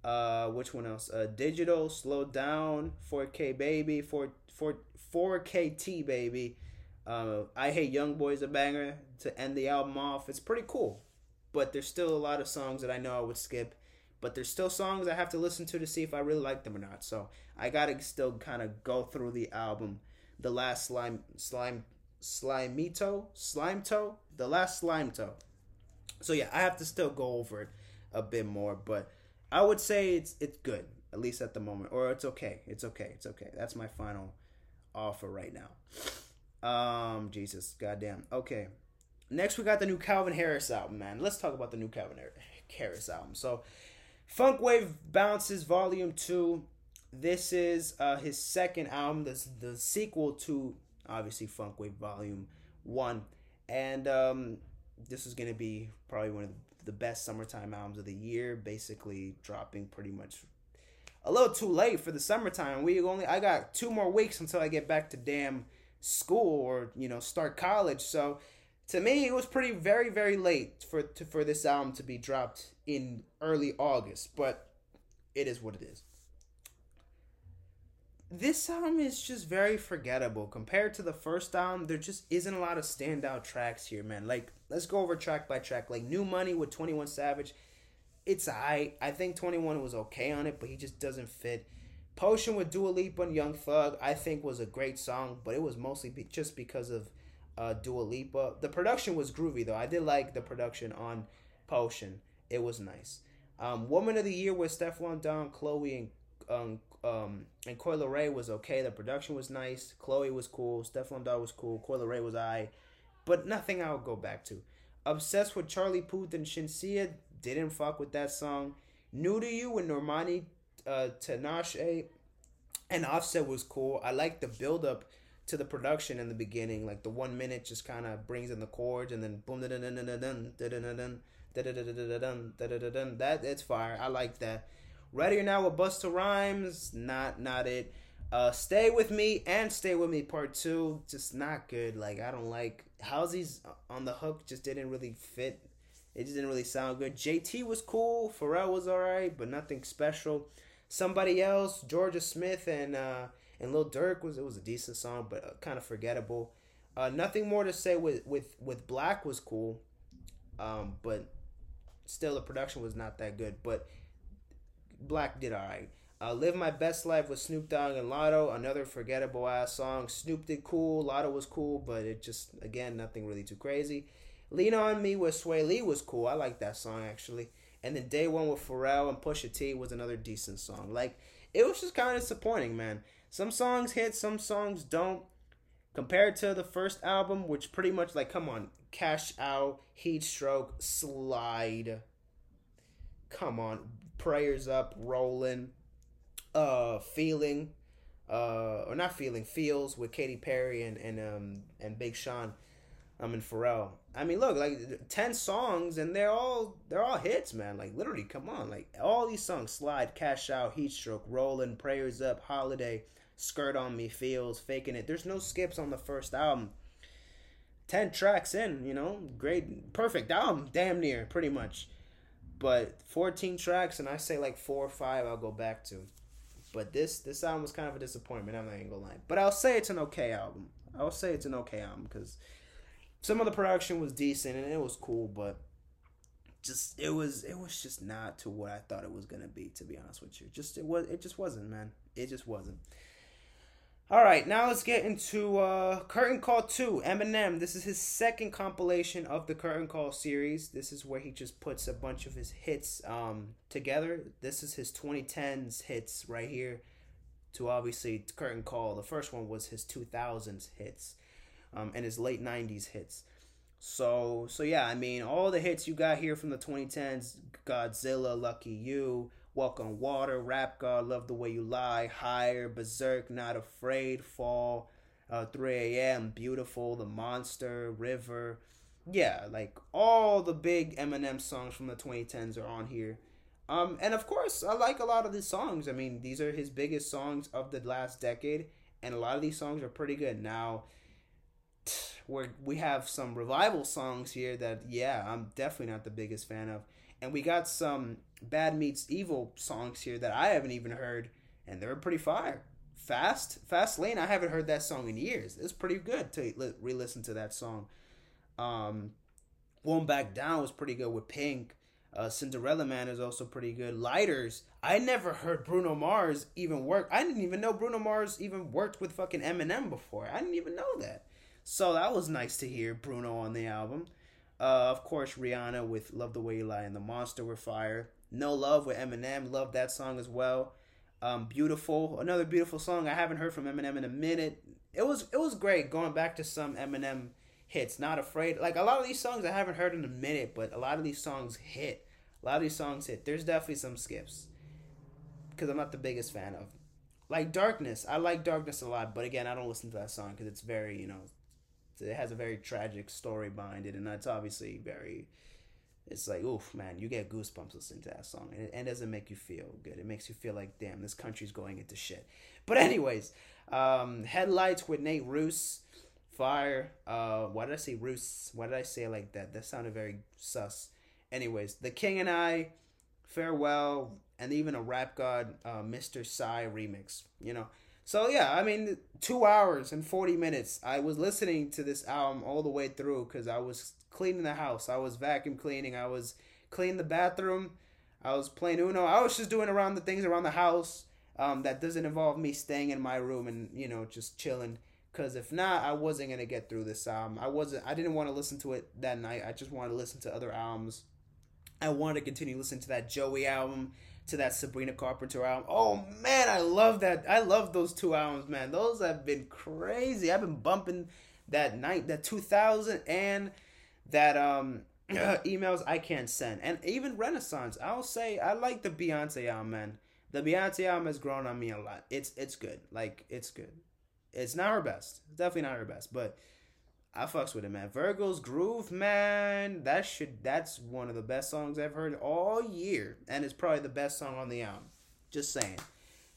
Uh, which one else? Uh, Digital, Slow Down, 4K Baby, 4 4 4K T Baby. Uh, I Hate Young Boys a banger to end the album off. It's pretty cool but there's still a lot of songs that I know I would skip. But there's still songs I have to listen to to see if I really like them or not. So I gotta still kind of go through the album. The last slime, slime, slimito, slime toe, the last slime toe. So yeah, I have to still go over it a bit more, but I would say it's it's good at least at the moment, or it's okay. It's okay. It's okay. That's my final offer right now. Um, Jesus, goddamn. Okay, Next, we got the new Calvin Harris album, man. Let's talk about the new Calvin Harris album. So, Funk Wav Bounces Volume 2. This is uh, his second album, the, the sequel to, obviously, Funk Wav Volume 1. And um, this is going to be probably one of the best summertime albums of the year, basically dropping pretty much a little too late for the summertime. We only I got two more weeks until I get back to damn school or you know start college. So to me, it was pretty very very late for to, for this album to be dropped in early August, but it is what it is. This album is just very forgettable compared to the first album. There just isn't a lot of standout tracks here, man. Like let's go over track by track. Like New Money with Twenty One Savage, it's I I think Twenty One was okay on it, but he just doesn't fit. Potion with Dua Lipa and Young Thug, I think was a great song, but it was mostly be- just because of uh, Dua Lipa. The production was groovy though. I did like the production on Potion. It was nice. Um, Woman of the Year with Stefflon Don, Chloe, and um, um, and Coi Leray was okay. The production was nice. Chloe was cool. Stefflon Don was cool. Coi Leray was I, but nothing I would go back to. Obsessed with Charlie Puth and Shenseea didn't fuck with that song. New to You with Normani uh, Tinashe and Offset was cool. I like the build up to the production in the beginning, like the one minute just kind of brings in the chords and then boom da da da da da da da da da That it's fire. I like that. Ready Now with Busta Rhymes, not not it. Uh, Stay with Me and Stay with Me Part Two, just not good. Like I don't like Halsey's on the hook. Just didn't really fit. It just didn't really sound good. JT was cool. Pharrell was alright, but nothing special. Somebody else, Jorja Smith and uh, and Lil Durk was it was a decent song, but uh, kind of forgettable. Uh, nothing more to say with with with Black was cool, um, but still the production was not that good. But Black did alright. Uh, Live My Best Life with Snoop Dogg and Latto, another forgettable ass song. Snoop did cool, Latto was cool, but it just again nothing really too crazy. Lean on Me with Swae Lee was cool. I like that song actually. And then Day One with Pharrell and Pusha T was another decent song. Like it was just kind of disappointing, man. Some songs hit, some songs don't. Compared to the first album, which pretty much like, come on, Cash Out, Heat Stroke, Slide. Come on, Prayers Up, Rolling, uh, Feeling, uh, or not Feeling, Feels with Katy Perry and and um and Big Sean, um and Pharrell. I mean, look, like ten songs and they're all they're all hits, man. Like literally, come on, like all these songs: Slide, Cash Out, Heat Stroke, Rolling, Prayers Up, Holiday Skrt on Me, Feels, Faking It. There's no skips on the first album. 10 tracks in, you know, great, perfect album, damn near, pretty much. But 14 tracks, and I say like four or five, I'll go back to. But this this album was kind of a disappointment. I'm not even gonna lie. But I'll say it's an okay album. I'll say it's an okay album because some of the production was decent and it was cool, but just it was it was just not to what I thought it was gonna be. To be honest with you, just it was it just wasn't, man. It just wasn't. All right, now let's get into uh, Curtain Call 2, Eminem. This is his second compilation of the Curtain Call series. This is where he just puts a bunch of his hits um, together. This is his 2010s hits right here to obviously Curtain Call. The first one was his 2000s hits um, and his late 90s hits. So, so yeah, I mean, all the hits you got here from the 2010s Godzilla, Lucky You, Walk on Water, Rap God, Love the Way You Lie, Higher, Berserk, Not Afraid, Fall, uh, 3 a.m., Beautiful, The Monster, River. Yeah, like all the big Eminem songs from the 2010s are on here. Um, and of course, I like a lot of these songs. I mean, these are his biggest songs of the last decade, and a lot of these songs are pretty good. Now, where we have some revival songs here that, yeah, I'm definitely not the biggest fan of and we got some Bad Meets Evil songs here that I haven't even heard, and they're pretty fire. Fast, Fast Lane. I haven't heard that song in years. It's pretty good to re-listen to that song. Um, Won't Back Down was pretty good with Pink. Uh, Cinderella Man is also pretty good. Lighters. I never heard Bruno Mars even work. I didn't even know Bruno Mars even worked with fucking Eminem before. I didn't even know that. So that was nice to hear Bruno on the album. Uh, of course, Rihanna with "Love the Way You Lie" and "The Monster" were fire. "No Love" with Eminem, love that song as well. Um, "Beautiful," another beautiful song. I haven't heard from Eminem in a minute. It was it was great going back to some Eminem hits. Not afraid. Like a lot of these songs I haven't heard in a minute, but a lot of these songs hit. A lot of these songs hit. There's definitely some skips because I'm not the biggest fan of. Like Darkness, I like Darkness a lot, but again, I don't listen to that song because it's very you know it has a very tragic story behind it, and that's obviously very. It's like, oof, man, you get goosebumps listening to that song, and it, it doesn't make you feel good. It makes you feel like, damn, this country's going into shit. But anyways, um, headlights with Nate Ruess, fire. Uh, why did I say Roos? Why did I say like that? That sounded very sus. Anyways, The King and I, farewell, and even a Rap God, uh, Mr. Psy remix. You know, so yeah, I mean, two hours and forty minutes. I was listening to this album all the way through because I was cleaning the house, I was vacuum cleaning, I was cleaning the bathroom, I was playing Uno. I was just doing around the things around the house um, that doesn't involve me staying in my room and you know just chilling. Cause if not, I wasn't gonna get through this album. I wasn't. I didn't want to listen to it that night. I just wanted to listen to other albums. I wanted to continue listening to that Joey album to that Sabrina Carpenter album. Oh man, I love that. I love those two albums, man. Those have been crazy. I've been bumping that night, that 2000 and that um emails I can't send, and even Renaissance. I'll say I like the Beyonce album, man. The Beyonce album has grown on me a lot. It's it's good. Like it's good. It's not her best. It's definitely not her best, but I fucks with it, man. Virgo's Groove, man. That should that's one of the best songs I've heard all year, and it's probably the best song on the album. Just saying,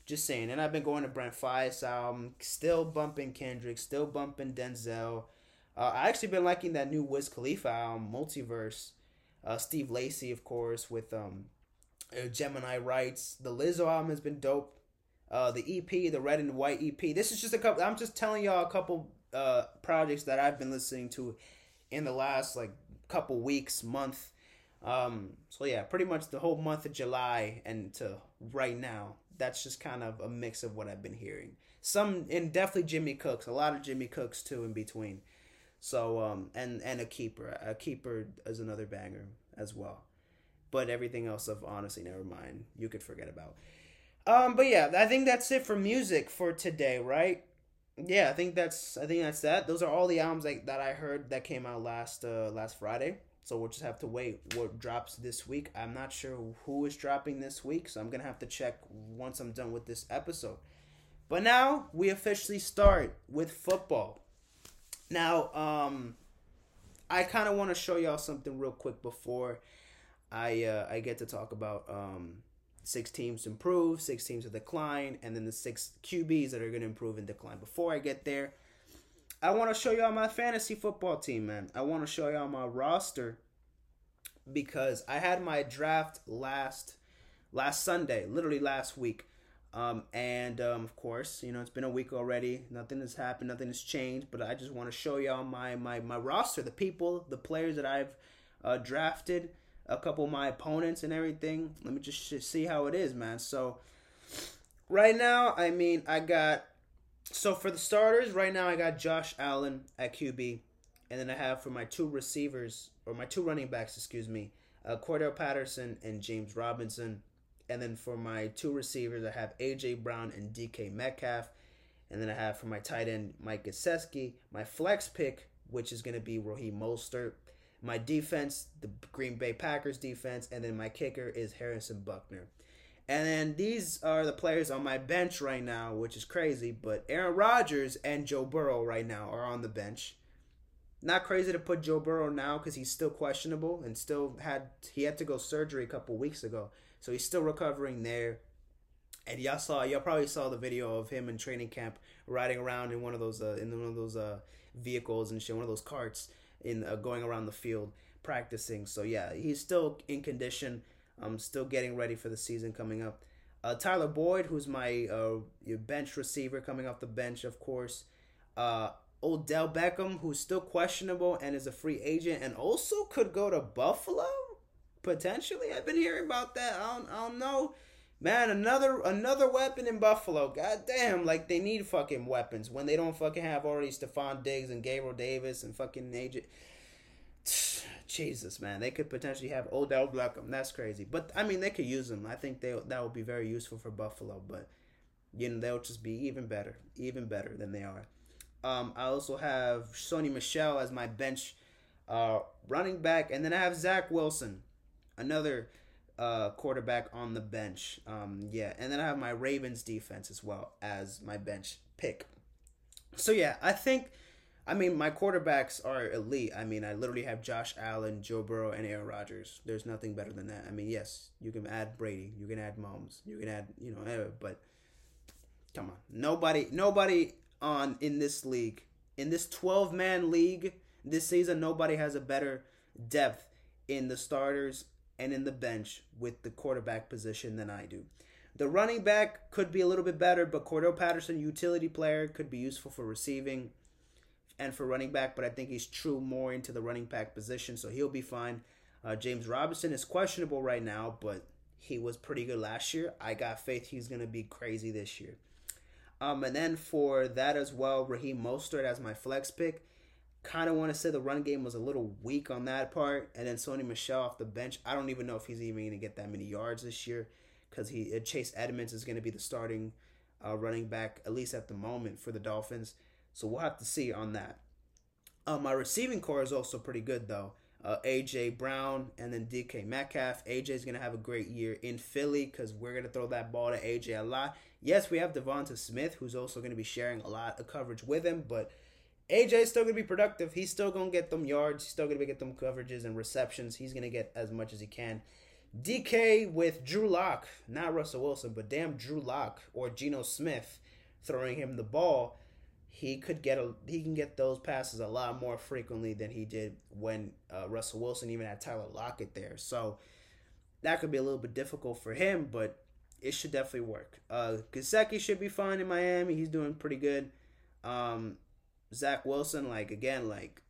just saying. And I've been going to Brent Faiyaz album, still bumping Kendrick, still bumping Denzel. Uh, I actually been liking that new Wiz Khalifa album, Multiverse. Uh, Steve Lacy, of course, with um, uh, Gemini Rights. The Lizzo album has been dope. Uh, the EP, the Red and White EP. This is just a couple. I'm just telling y'all a couple uh, projects that I've been listening to in the last like couple weeks, month. Um, so yeah, pretty much the whole month of July and to right now, that's just kind of a mix of what I've been hearing. Some and definitely Jimmy Cooks, a lot of Jimmy Cooks too in between. So um and and a keeper, a keeper is another banger as well. But everything else of honestly, never mind. You could forget about. Um, but yeah, I think that's it for music for today, right? yeah, I think that's I think that's that. Those are all the albums like, that I heard that came out last uh last Friday. So we'll just have to wait what drops this week. I'm not sure who is dropping this week, so I'm gonna have to check once I'm done with this episode. But now we officially start with football. Now, um, I kind of want to show y'all something real quick before I uh, I get to talk about um six teams to improve, six teams to decline, and then the six QBs that are going to improve and decline. Before I get there, I want to show y'all my fantasy football team, man. I want to show y'all my roster because I had my draft last last Sunday, literally last week. Um, and um, of course, you know it's been a week already. Nothing has happened. Nothing has changed. But I just want to show y'all my my my roster, the people, the players that I've uh, drafted, a couple of my opponents and everything. Let me just see how it is, man. So right now, I mean, I got so for the starters right now, I got Josh Allen at QB, and then I have for my two receivers or my two running backs, excuse me, uh, Cordarrelle Patterson and James Robinson. And then for my two receivers, I have AJ Brown and DK Metcalf. And then I have for my tight end Mike Gesicki, my flex pick, which is going to be Raheem Mostert. My defense, the Green Bay Packers defense, and then my kicker is Harrison Butker. And then these are the players on my bench right now, which is crazy. But Aaron Rodgers and Joe Burrow right now are on the bench. Not crazy to put Joe Burrow now because he's still questionable and still had he had to go surgery a couple weeks ago. So he's still recovering there. And y'all saw, y'all probably saw the video of him in training camp riding around in one of those, uh, in one of those uh, vehicles and shit, one of those carts, in uh, going around the field practicing. So yeah, he's still in condition. I'm still getting ready for the season coming up. Uh, Tyler Boyd, who's my uh, bench receiver coming off the bench, of course. Uh, Odell Beckham, who's still questionable and is a free agent, and also could go to Buffalo potentially. I've been hearing about that. I don't, I don't know. Man, another another weapon in Buffalo. God damn, like they need fucking weapons when they don't fucking have already Stefon Diggs and Gabriel Davis and fucking agent. Jesus, man, they could potentially have Odell Beckham. That's crazy, but I mean, they could use them. I think they that would be very useful for Buffalo. But you know, they'll just be even better, even better than they are. Um, I also have Sony Michel as my bench uh, running back, and then I have Zach Wilson another uh, quarterback on the bench. Um, yeah, and then I have my Ravens defense as well as my bench pick. So yeah, I think. I mean, my quarterbacks are elite. I mean, I literally have Josh Allen, Joe Burrow, and Aaron Rodgers. There's nothing better than that. I mean, yes, you can add Brady, you can add Mahomes, you can add, you know, but come on, nobody, nobody on in this league, in this 12 man league this season, nobody has a better depth in the starters and in the bench with the quarterback position than I do. The running back could be a little bit better, but Cordell Patterson, utility player, could be useful for receiving and for running back, but I think he's true more into the running back position, so he'll be fine. Uh, James Robinson is questionable right now, but he was pretty good last year. I got faith he's going to be crazy this year. Um, and then for that as well, Raheem Mostert as my flex pick kind of want to say the run game was a little weak on that part. And then Sony Michel off the bench. I don't even know if he's even going to get that many yards this year because he uh, Chase Edmonds is going to be the starting uh, running back at least at the moment for the Dolphins. So we'll have to see on that. Uh, my receiving core is also pretty good though. Uh, AJ Brown and then DK Metcalf. AJ is going to have a great year in Philly because we're going to throw that ball to AJ a lot. Yes, we have Devonta Smith who's also going to be sharing a lot of coverage with him, but AJ's still gonna be productive. He's still gonna get them yards. He's still gonna get them coverages and receptions. He's gonna get as much as he can. DK with Drew Lock, not Russell Wilson, but damn Drew Lock or Geno Smith throwing him the ball. He could get a he can get those passes a lot more frequently than he did when uh, Russell Wilson even had Tyler Lockett there. So that could be a little bit difficult for him, but it should definitely work. Uh, Gesicki should be fine in Miami. He's doing pretty good. Um, Zach Wilson, like again, like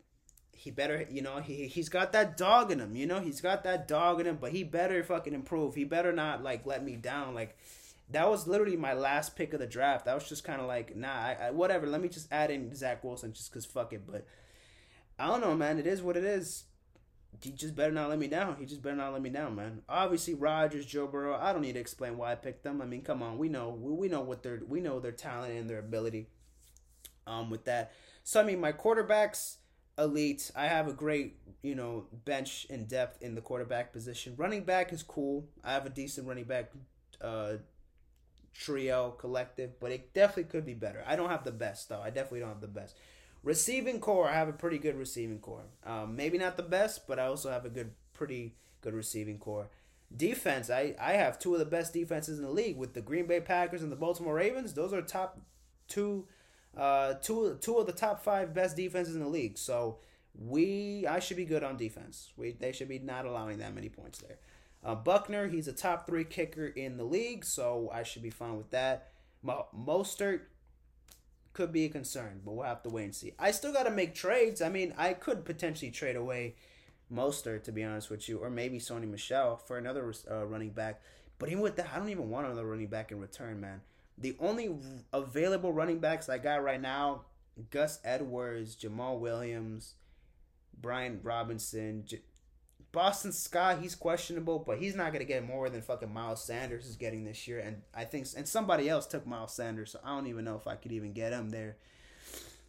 he better, you know, he he's got that dog in him, you know, he's got that dog in him, but he better fucking improve. He better not like let me down. Like that was literally my last pick of the draft. I was just kind of like, nah, I, I, whatever. Let me just add in Zach Wilson just cause fuck it. But I don't know, man. It is what it is. He just better not let me down. He just better not let me down, man. Obviously, Rodgers, Joe Burrow. I don't need to explain why I picked them. I mean, come on, we know we, we know what their we know their talent and their ability. Um, with that, so I mean, my quarterbacks elite. I have a great, you know, bench and depth in the quarterback position. Running back is cool. I have a decent running back uh, trio collective, but it definitely could be better. I don't have the best though. I definitely don't have the best. Receiving core, I have a pretty good receiving core. Um, maybe not the best, but I also have a good, pretty good receiving core. Defense, I, I have two of the best defenses in the league with the Green Bay Packers and the Baltimore Ravens. Those are top two uh, two two of the top five best defenses in the league. So we I should be good on defense. We they should be not allowing that many points there. Uh, Butker, he's a top three kicker in the league, so I should be fine with that. Mo- Mostert could be a concern, but we'll have to wait and see. I still got to make trades. I mean, I could potentially trade away Mostert, to be honest with you, or maybe Sony Michel for another uh, running back. But even with that, I don't even want another running back in return, man. The only available running backs I got right now Gus Edwards, Jamaal Williams, Brian Robinson, J- Boston Scott, he's questionable, but he's not gonna get more than fucking Miles Sanders is getting this year, and I think and somebody else took Miles Sanders, so I don't even know if I could even get him there.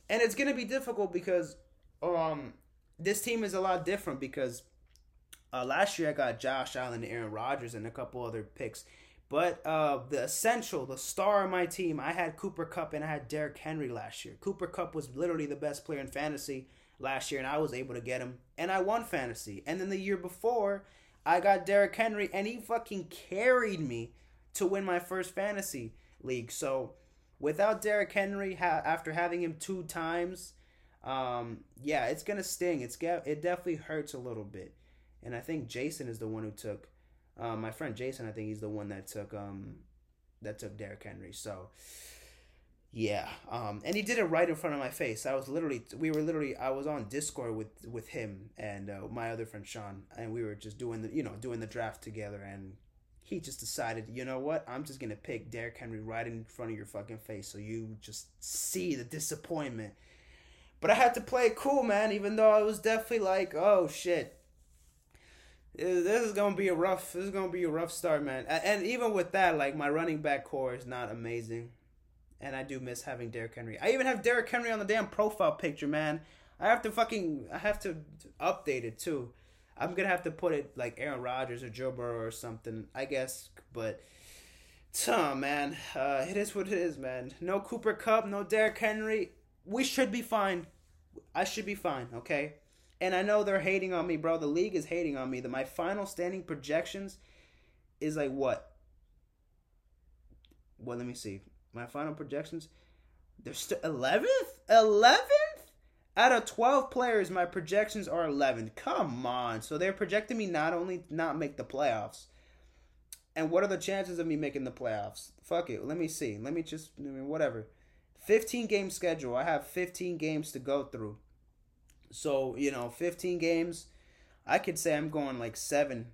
And it's gonna be difficult because um this team is a lot different because uh, last year I got Josh Allen, Aaron Rodgers, and a couple other picks. But uh, the essential, the star of my team, I had Cooper Kupp and I had Derrick Henry last year. Cooper Kupp was literally the best player in fantasy last year, and I was able to get him, and I won fantasy. And then the year before, I got Derrick Henry, and he fucking carried me to win my first fantasy league. So without Derrick Henry, ha- after having him two times, um, yeah, it's gonna sting. It's it definitely hurts a little bit. And I think Jason is the one who took uh, my friend Jason. I think he's the one that took um that took Derrick Henry. So yeah, um, and he did it right in front of my face. I was literally, we were literally, I was on Discord with with him and uh, my other friend Sean, and we were just doing the, you know, doing the draft together, and he just decided, you know what, I'm just gonna pick Derrick Henry right in front of your fucking face, so you just see the disappointment. But I had to play it cool, man, even though I was definitely like, oh shit, this is gonna be a rough, this is gonna be a rough start, man. And even with that, like my running back core is not amazing and I do miss having Derrick Henry. I even have Derrick Henry on the damn profile picture, man. I have to fucking I have to update it too. I'm gonna have to put it like Aaron Rodgers or Joe Burrow or something, I guess. But, oh man, uh, it is what it is, man. No Cooper Kupp, no Derrick Henry. We should be fine. I should be fine, okay. And I know they're hating on me, bro. The league is hating on me. That my final standing projections is like what? Well, let me see my final projections, they're still 11th? 11th? Out of 12 players, my projections are 11. Come on. So they're projecting me not only not make the playoffs. And what are the chances of me making the playoffs? Fuck it. Let me see. Let me just, I mean, whatever. 15 game schedule. I have 15 games to go through. So, you know, 15 games. I could say I'm going like seven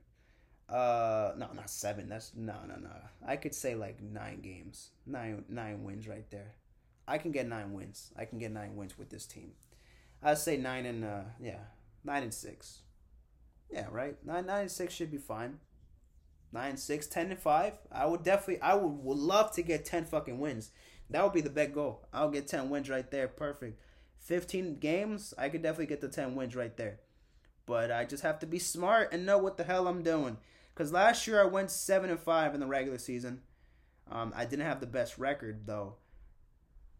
uh, no, not seven. That's no, no, no. I could say like nine games, nine, nine wins right there. I can get nine wins. I can get nine wins with this team. I'd say nine and uh, yeah, nine and six. Yeah, right. Nine, nine and six should be fine. Nine, six, ten and five. I would definitely. I would, would love to get ten fucking wins. That would be the best goal. I'll get ten wins right there. Perfect. Fifteen games. I could definitely get the ten wins right there. But I just have to be smart and know what the hell I'm doing. Because last year I went seven and five in the regular season. Um, I didn't have the best record though.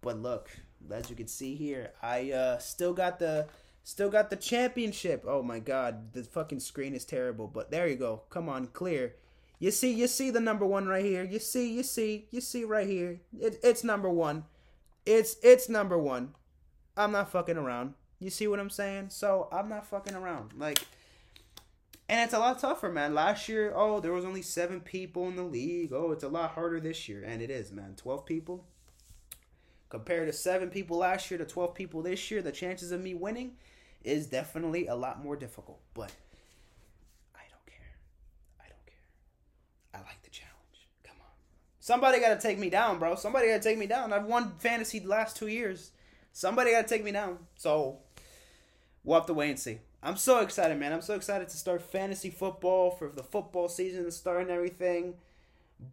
But look, as you can see here, I uh, still got the still got the championship. Oh my god, the fucking screen is terrible. But there you go. Come on, clear. You see, you see the number one right here. You see, you see, you see right here. It, it's number one. It's it's number one. I'm not fucking around. You see what I'm saying? So I'm not fucking around. Like and it's a lot tougher, man. Last year, oh, there was only seven people in the league. Oh, it's a lot harder this year, and it is, man. Twelve people compared to seven people last year to twelve people this year. The chances of me winning is definitely a lot more difficult. But I don't care. I don't care. I like the challenge. Come on, somebody got to take me down, bro. Somebody got to take me down. I've won fantasy the last two years. Somebody got to take me down. So we'll have to wait and see. I'm so excited, man. I'm so excited to start fantasy football for the football season to start and everything.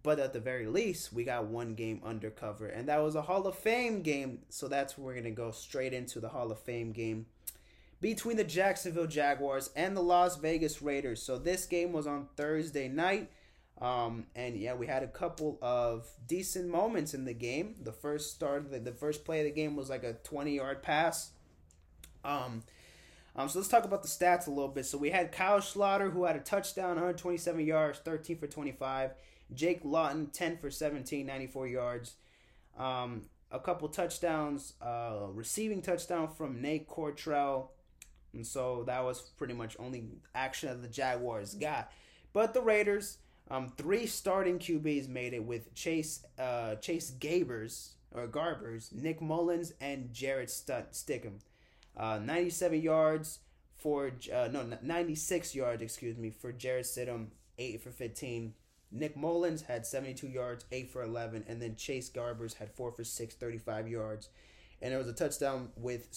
But at the very least, we got one game undercover, and that was a Hall of Fame game. So that's where we're gonna go straight into the Hall of Fame game between the Jacksonville Jaguars and the Las Vegas Raiders. So this game was on Thursday night. Um, and yeah, we had a couple of decent moments in the game. The first start, the, the first play of the game was like a 20 yard pass. Um, um, so let's talk about the stats a little bit. So we had Kyle Sloter, who had a touchdown, 127 yards, 13 for 25. Jake Luton, 10 for 17, 94 yards. Um, a couple touchdowns, uh, receiving touchdown from Nate Cottrell. And so that was pretty much only action that the Jaguars got. But the Raiders, um, three starting QBs made it with Chase uh, Chase Gabers or Garbers, Nick Mullens, and Jared St- Stickham. Uh, 97 yards for uh, no 96 yards, excuse me, for Jarrett Stidham, eight for 15. Nick Mullens had 72 yards, 8 for 11, and then Chase Garbers had 4 for 6, 35 yards. And there was a touchdown with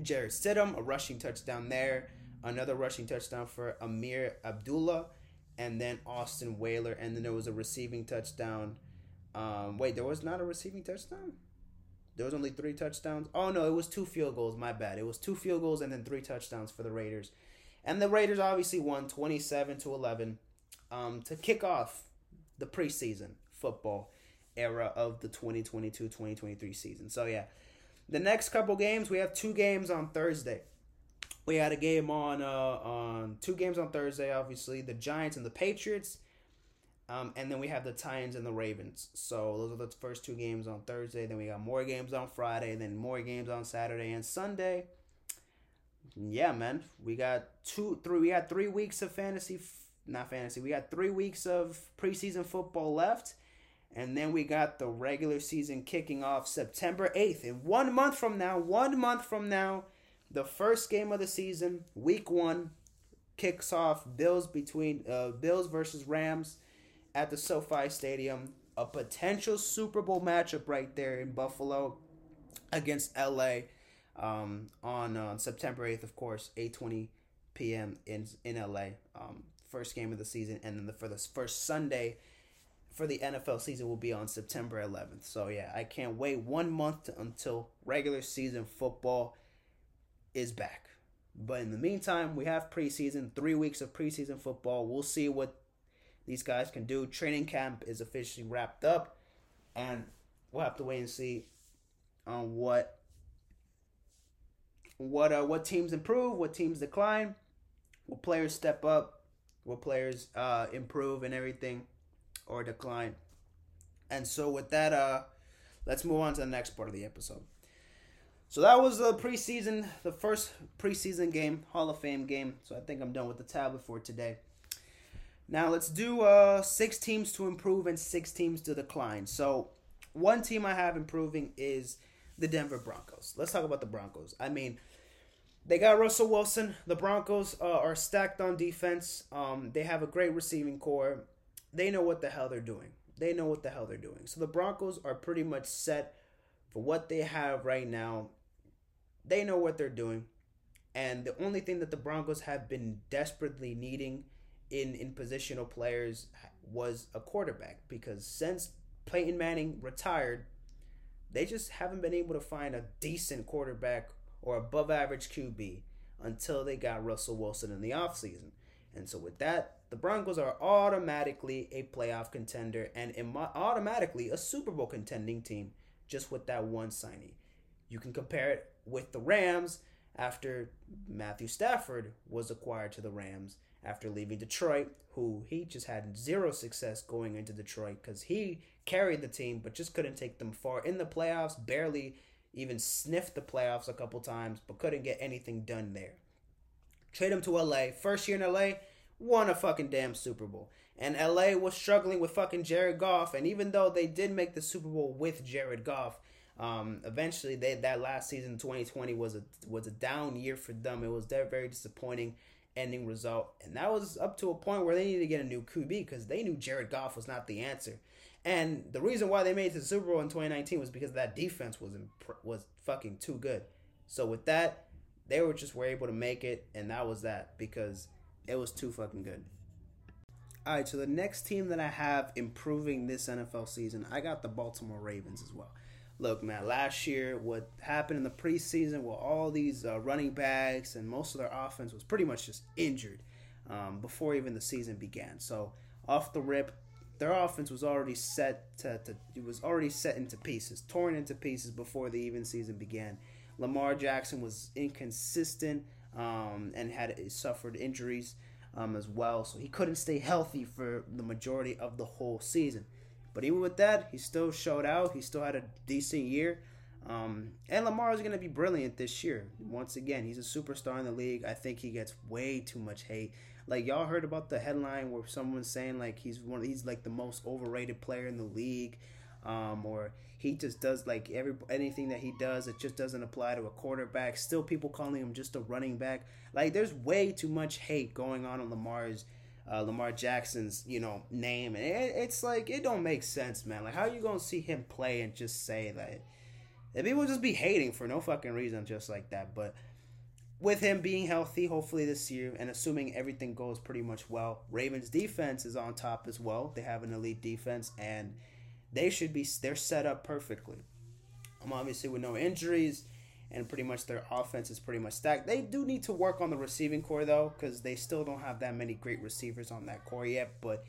Jarrett Stidham, a rushing touchdown there, another rushing touchdown for Ameer Abdullah, and then Austin Walter, and then there was a receiving touchdown. Um, wait, there was not a receiving touchdown? There was only three touchdowns. Oh no, it was two field goals. My bad. It was two field goals and then three touchdowns for the Raiders, and the Raiders obviously won twenty seven to eleven um, to kick off the preseason football era of the 2022-2023 season. So yeah, the next couple games we have two games on Thursday. We had a game on uh, on two games on Thursday. Obviously, the Giants and the Patriots. Um, and then we have the Titans and the Ravens. So those are the first two games on Thursday. Then we got more games on Friday. Then more games on Saturday and Sunday. Yeah, man, we got two, three. We got three weeks of fantasy not fantasy. We got three weeks of preseason football left, and then we got the regular season kicking off September 8th. In one month from now, one month from now, the first game of the season, week one, kicks off. Bills between uh, Bills versus Rams at the SoFi Stadium. A potential Super Bowl matchup right there in Buffalo against LA um, on uh, September 8th, of course, 8:20 p.m. in in LA. Um, first game of the season, and then the, for the first Sunday for the NFL season will be on September 11th. So yeah, I can't wait one month until regular season football is back. But in the meantime, we have preseason, three weeks of preseason football. We'll see what these guys can do. Training camp is officially wrapped up, and we'll have to wait and see on what what uh, what teams improve, what teams decline, what players step up, will players uh, improve and everything or decline. And so with that, uh, let's move on to the next part of the episode. So that was the preseason, the first preseason game, Hall of Fame game. So I think I'm done with the tablet for today. Now let's do uh, six teams to improve and six teams to decline. So one team I have improving is the Denver Broncos. Let's talk about the Broncos. I mean, they got Russell Wilson. The Broncos uh, are stacked on defense. Um, they have a great receiving core. They know what the hell they're doing. They know what the hell they're doing. So the Broncos are pretty much set for what they have right now. They know what they're doing. And the only thing that the Broncos have been desperately needing in, in positional players was a quarterback. Because since Peyton Manning retired, they just haven't been able to find a decent quarterback or above average QB until they got Russell Wilson in the offseason. And so with that, the Broncos are automatically a playoff contender and automatically a Super Bowl contending team just with that one signing. You can compare it with the Rams after Matthew Stafford was acquired to the Rams after leaving Detroit, who he just had zero success going into Detroit because he carried the team but just couldn't take them far in the playoffs, barely even sniffed the playoffs a couple times, but couldn't get anything done there. Trade him to LA. First year in LA, won a fucking damn Super Bowl. And LA was struggling with fucking Jared Goff. And even though they did make the Super Bowl with Jared Goff, um, eventually they that last season 2020 was a was a down year for them. It was their very disappointing ending result. And that was up to a point where they needed to get a new QB because they knew Jared Goff was not the answer. And the reason why they made it to the Super Bowl in 2019 was because that defense was imp- was fucking too good. So with that, they were just were able to make it, and that was that because it was too fucking good. All right, so the next team that I have improving this NFL season, I got the Baltimore Ravens as well. Look, man, last year what happened in the preseason with all these uh, running backs and most of their offense was pretty much just injured um, before even the season began. So off the rip, their offense was already set to, to it was already set into pieces, torn into pieces before the even season began. Lamar Jackson was inconsistent um, and had suffered injuries um, as well, so he couldn't stay healthy for the majority of the whole season. But even with that, he still showed out. He still had a decent year. Um, and Lamar is going to be brilliant this year. Once again, he's a superstar in the league. I think he gets way too much hate. Like y'all heard about the headline where someone's saying like he's one, he's like the most overrated player in the league, um, or he just does like every anything that he does, it just doesn't apply to a quarterback. Still, people calling him just a running back. Like there's way too much hate going on on Lamar's. Uh, Lamar Jackson's, you know, name, and it, it's like it don't make sense, man. Like, how you gonna see him play and just say that? And people just be hating for no fucking reason, just like that. But with him being healthy, hopefully this year, and assuming everything goes pretty much well, Ravens defense is on top as well. They have an elite defense, and they should be they're set up perfectly. Um, obviously with no injuries, and pretty much their offense is pretty much stacked. They do need to work on the receiving corps though, because they still don't have that many great receivers on that corps yet. But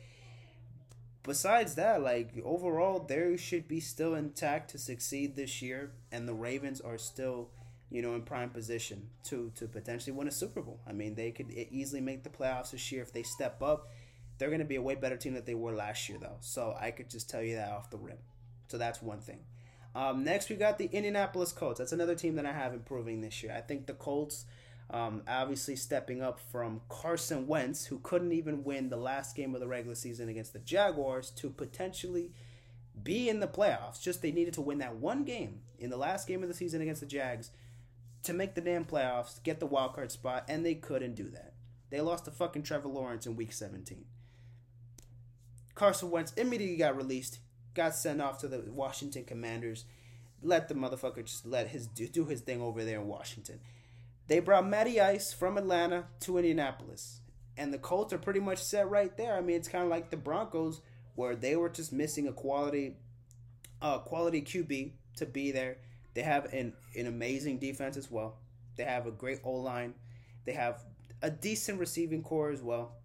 besides that, like overall, they should be still intact to succeed this year, and the Ravens are still, you know, in prime position to to potentially win a Super Bowl. I mean, they could easily make the playoffs this year if they step up. They're going to be a way better team than they were last year, though. So I could just tell you that off the rip. So that's one thing. Um, next, we got the Indianapolis Colts. That's another team that I have improving this year. I think the Colts um, obviously, stepping up from Carson Wentz, who couldn't even win the last game of the regular season against the Jaguars, to potentially be in the playoffs. Just they needed to win that one game in the last game of the season against the Jags to make the damn playoffs, get the wild card spot, and they couldn't do that. They lost to fucking Trevor Lawrence in week 17. Carson Wentz immediately got released, got sent off to the Washington Commanders. Let the motherfucker just let his do do his thing over there in Washington. They brought Matty Ice from Atlanta to Indianapolis. And the Colts are pretty much set right there. I mean, it's kind of like the Broncos, where they were just missing a quality, uh, quality QB to be there. They have an, an amazing defense as well. They have a great O line. They have a decent receiving corps as well.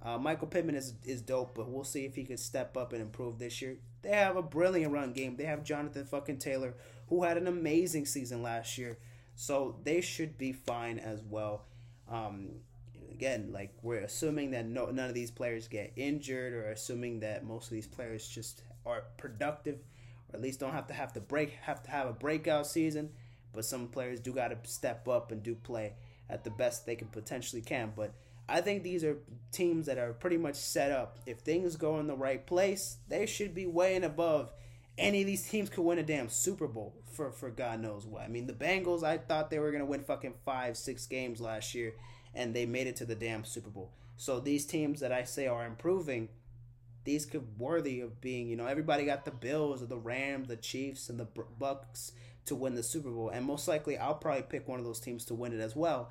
Uh, Michael Pittman is is dope, but we'll see if he can step up and improve this year. They have a brilliant run game. They have Jonathan fucking Taylor, who had an amazing season last year. So they should be fine as well. Um, again, like we're assuming that no, none of these players get injured, or assuming that most of these players just are productive, or at least don't have to have to break have to have a breakout season. But some players do got to step up and do play at the best they can potentially can. But I think these are teams that are pretty much set up. If things go in the right place, they should be way and above any of these teams could win a damn Super Bowl for for God knows what. I mean, the Bengals, I thought they were gonna win fucking five, six games last year, and they made it to the damn Super Bowl. So these teams that I say are improving, these could worthy of being. You know, everybody got the Bills or the Rams, the Chiefs, and the Bucs to win the Super Bowl, and most likely I'll probably pick one of those teams to win it as well.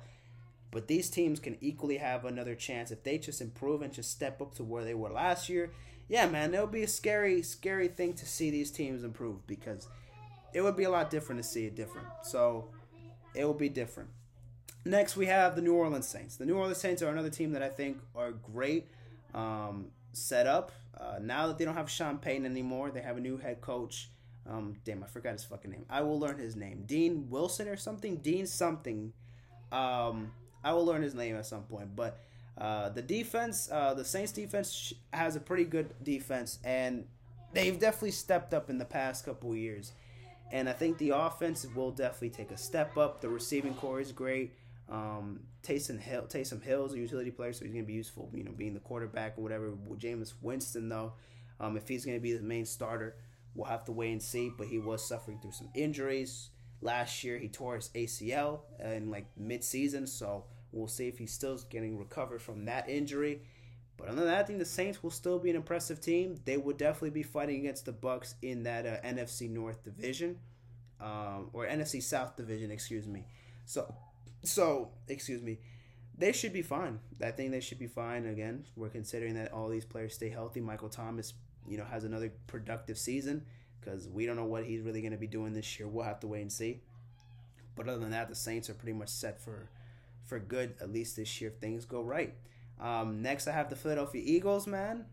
But these teams can equally have another chance if they just improve and just step up to where they were last year yeah, man, it would be a scary, scary thing to see these teams improve because it would be a lot different to see it different. So it will be different. Next, we have the New Orleans Saints. The New Orleans Saints are another team that I think are great um, set up. Uh, now that they don't have Sean Payton anymore, they have a new head coach. Um, damn, I forgot his fucking name. I will learn his name. Dean Wilson or something? Dean something. Um, I will learn his name at some point. But uh, the defense, uh, the Saints defense has a pretty good defense, and they've definitely stepped up in the past couple years. And I think the offense will definitely take a step up. The receiving core is great. Um, Taysom Hill, Taysom Hill's a utility player, so he's going to be useful. You know, being the quarterback or whatever. Jameis Winston, though, um, if he's going to be the main starter, we'll have to wait and see. But he was suffering through some injuries last year. He tore his ACL in like mid-season, so We'll see if he's still getting recovered from that injury. But other than that, I think the Saints will still be an impressive team. They would definitely be fighting against the Bucs in that uh, NFC North division, um, or NFC South division, excuse me. So, so excuse me, they should be fine. I think they should be fine. Again, we're considering that all these players stay healthy. Michael Thomas, you know, has another productive season because we don't know what he's really going to be doing this year. We'll have to wait and see. But other than that, the Saints are pretty much set for for good, at least this year, if things go right. Um, next, I have the Philadelphia Eagles, man.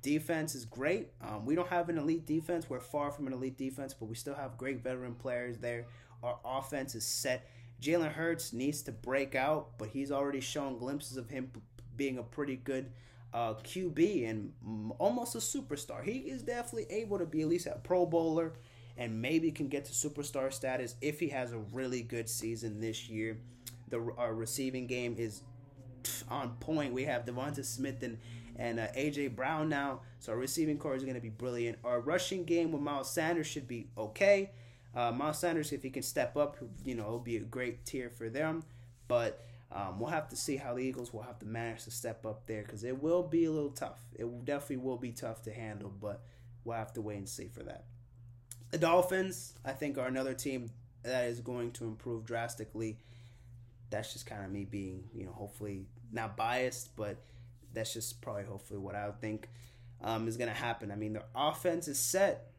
Defense is great. Um, we don't have an elite defense. We're far from an elite defense, but we still have great veteran players there. Our offense is set. Jalen Hurts needs to break out, but he's already shown glimpses of him being a pretty good uh, QB and almost a superstar. He is definitely able to be at least a Pro Bowler and maybe can get to superstar status if he has a really good season this year. The our receiving game is on point. We have Devonta Smith and and uh, AJ Brown now, so our receiving corps is going to be brilliant. Our rushing game with Miles Sanders should be okay. Uh, Miles Sanders, if he can step up, you know, it'll be a great tier for them. But um, we'll have to see how the Eagles will have to manage to step up there because it will be a little tough. It definitely will be tough to handle, but we'll have to wait and see for that. The Dolphins, I think, are another team that is going to improve drastically. That's just kind of me being, you know, hopefully not biased, but that's just probably hopefully what I would think um, is going to happen. I mean, their offense is set.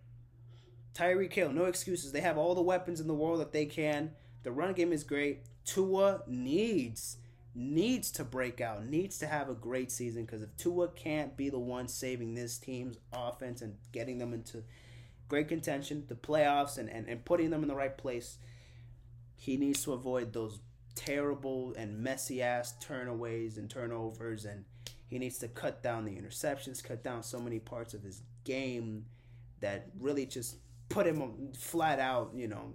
Tyreek Hill, no excuses. They have all the weapons in the world that they can. The run game is great. Tua needs needs to break out, needs to have a great season because if Tua can't be the one saving this team's offense and getting them into great contention, the playoffs, and, and, and putting them in the right place, he needs to avoid those terrible and messy ass turnaways and turnovers and he needs to cut down the interceptions, cut down so many parts of his game that really just put him flat out, you know,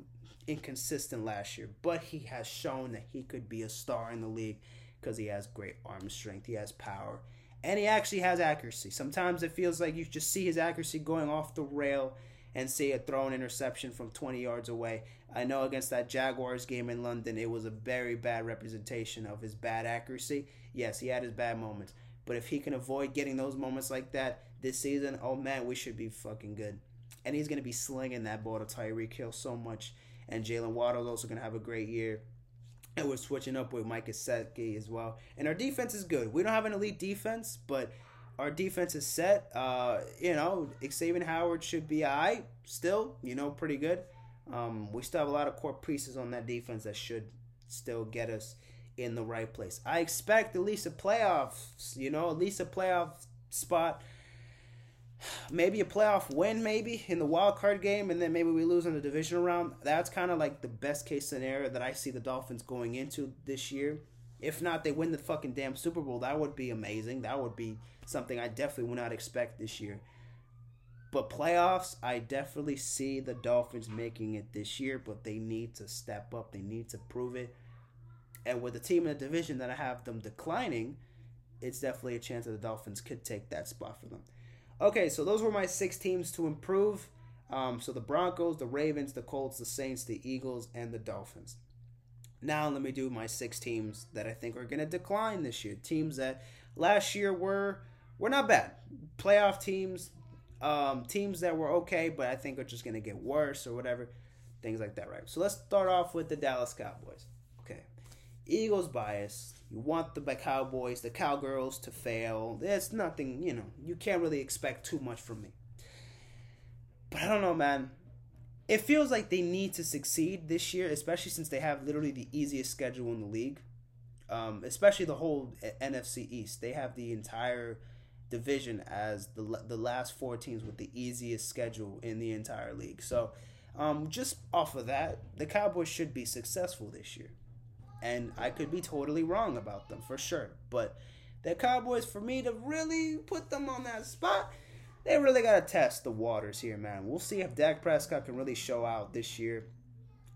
inconsistent last year, but he has shown that he could be a star in the league because he has great arm strength, he has power, and he actually has accuracy. Sometimes it feels like you just see his accuracy going off the rail and see a thrown interception from 20 yards away. I know against that Jaguars game in London, it was a very bad representation of his bad accuracy. Yes, he had his bad moments, but if he can avoid getting those moments like that this season, oh man, we should be fucking good. And he's going to be slinging that ball to Tyreek Hill so much and Jaylen Waddle's also going to have a great year. And we're switching up with Mike Gesicki as well. And our defense is good. We don't have an elite defense, but our defense is set. Uh, you know, Xavier Howard should be I still. You know, pretty good. Um, we still have a lot of core pieces on that defense that should still get us in the right place. I expect at least a playoffs. You know, at least a playoff spot maybe a playoff win, maybe in the wild card game, and then maybe we lose in the divisional round. That's kind of like the best case scenario that I see the Dolphins going into this year. If not, they win the fucking damn Super Bowl. That would be amazing. That would be something I definitely would not expect this year. But playoffs, I definitely see the Dolphins making it this year, but they need to step up. They need to prove it. And with the team in the division that I have them declining, it's definitely a chance that the Dolphins could take that spot for them. Okay, so those were my six teams to improve. Um, so the Broncos, the Ravens, the Colts, the Saints, the Eagles, and the Dolphins. Now let me do my six teams that I think are going to decline this year. Teams that last year were were not bad. Playoff teams, um, teams that were okay, but I think are just going to get worse or whatever. Things like that, right? So let's start off with the Dallas Cowboys. Okay. Eagles bias. You want the Cowboys, the Cowgirls to fail. There's nothing, you know, you can't really expect too much from me. But I don't know, man. It feels like they need to succeed this year, especially since they have literally the easiest schedule in the league. Um, especially the whole NFC East. They have the entire division as the the last four teams with the easiest schedule in the entire league. So, um, just off of that, the Cowboys should be successful this year and I could be totally wrong about them for sure. But the Cowboys, for me to really put them on that spot, they really got to test the waters here, man. We'll see if Dak Prescott can really show out this year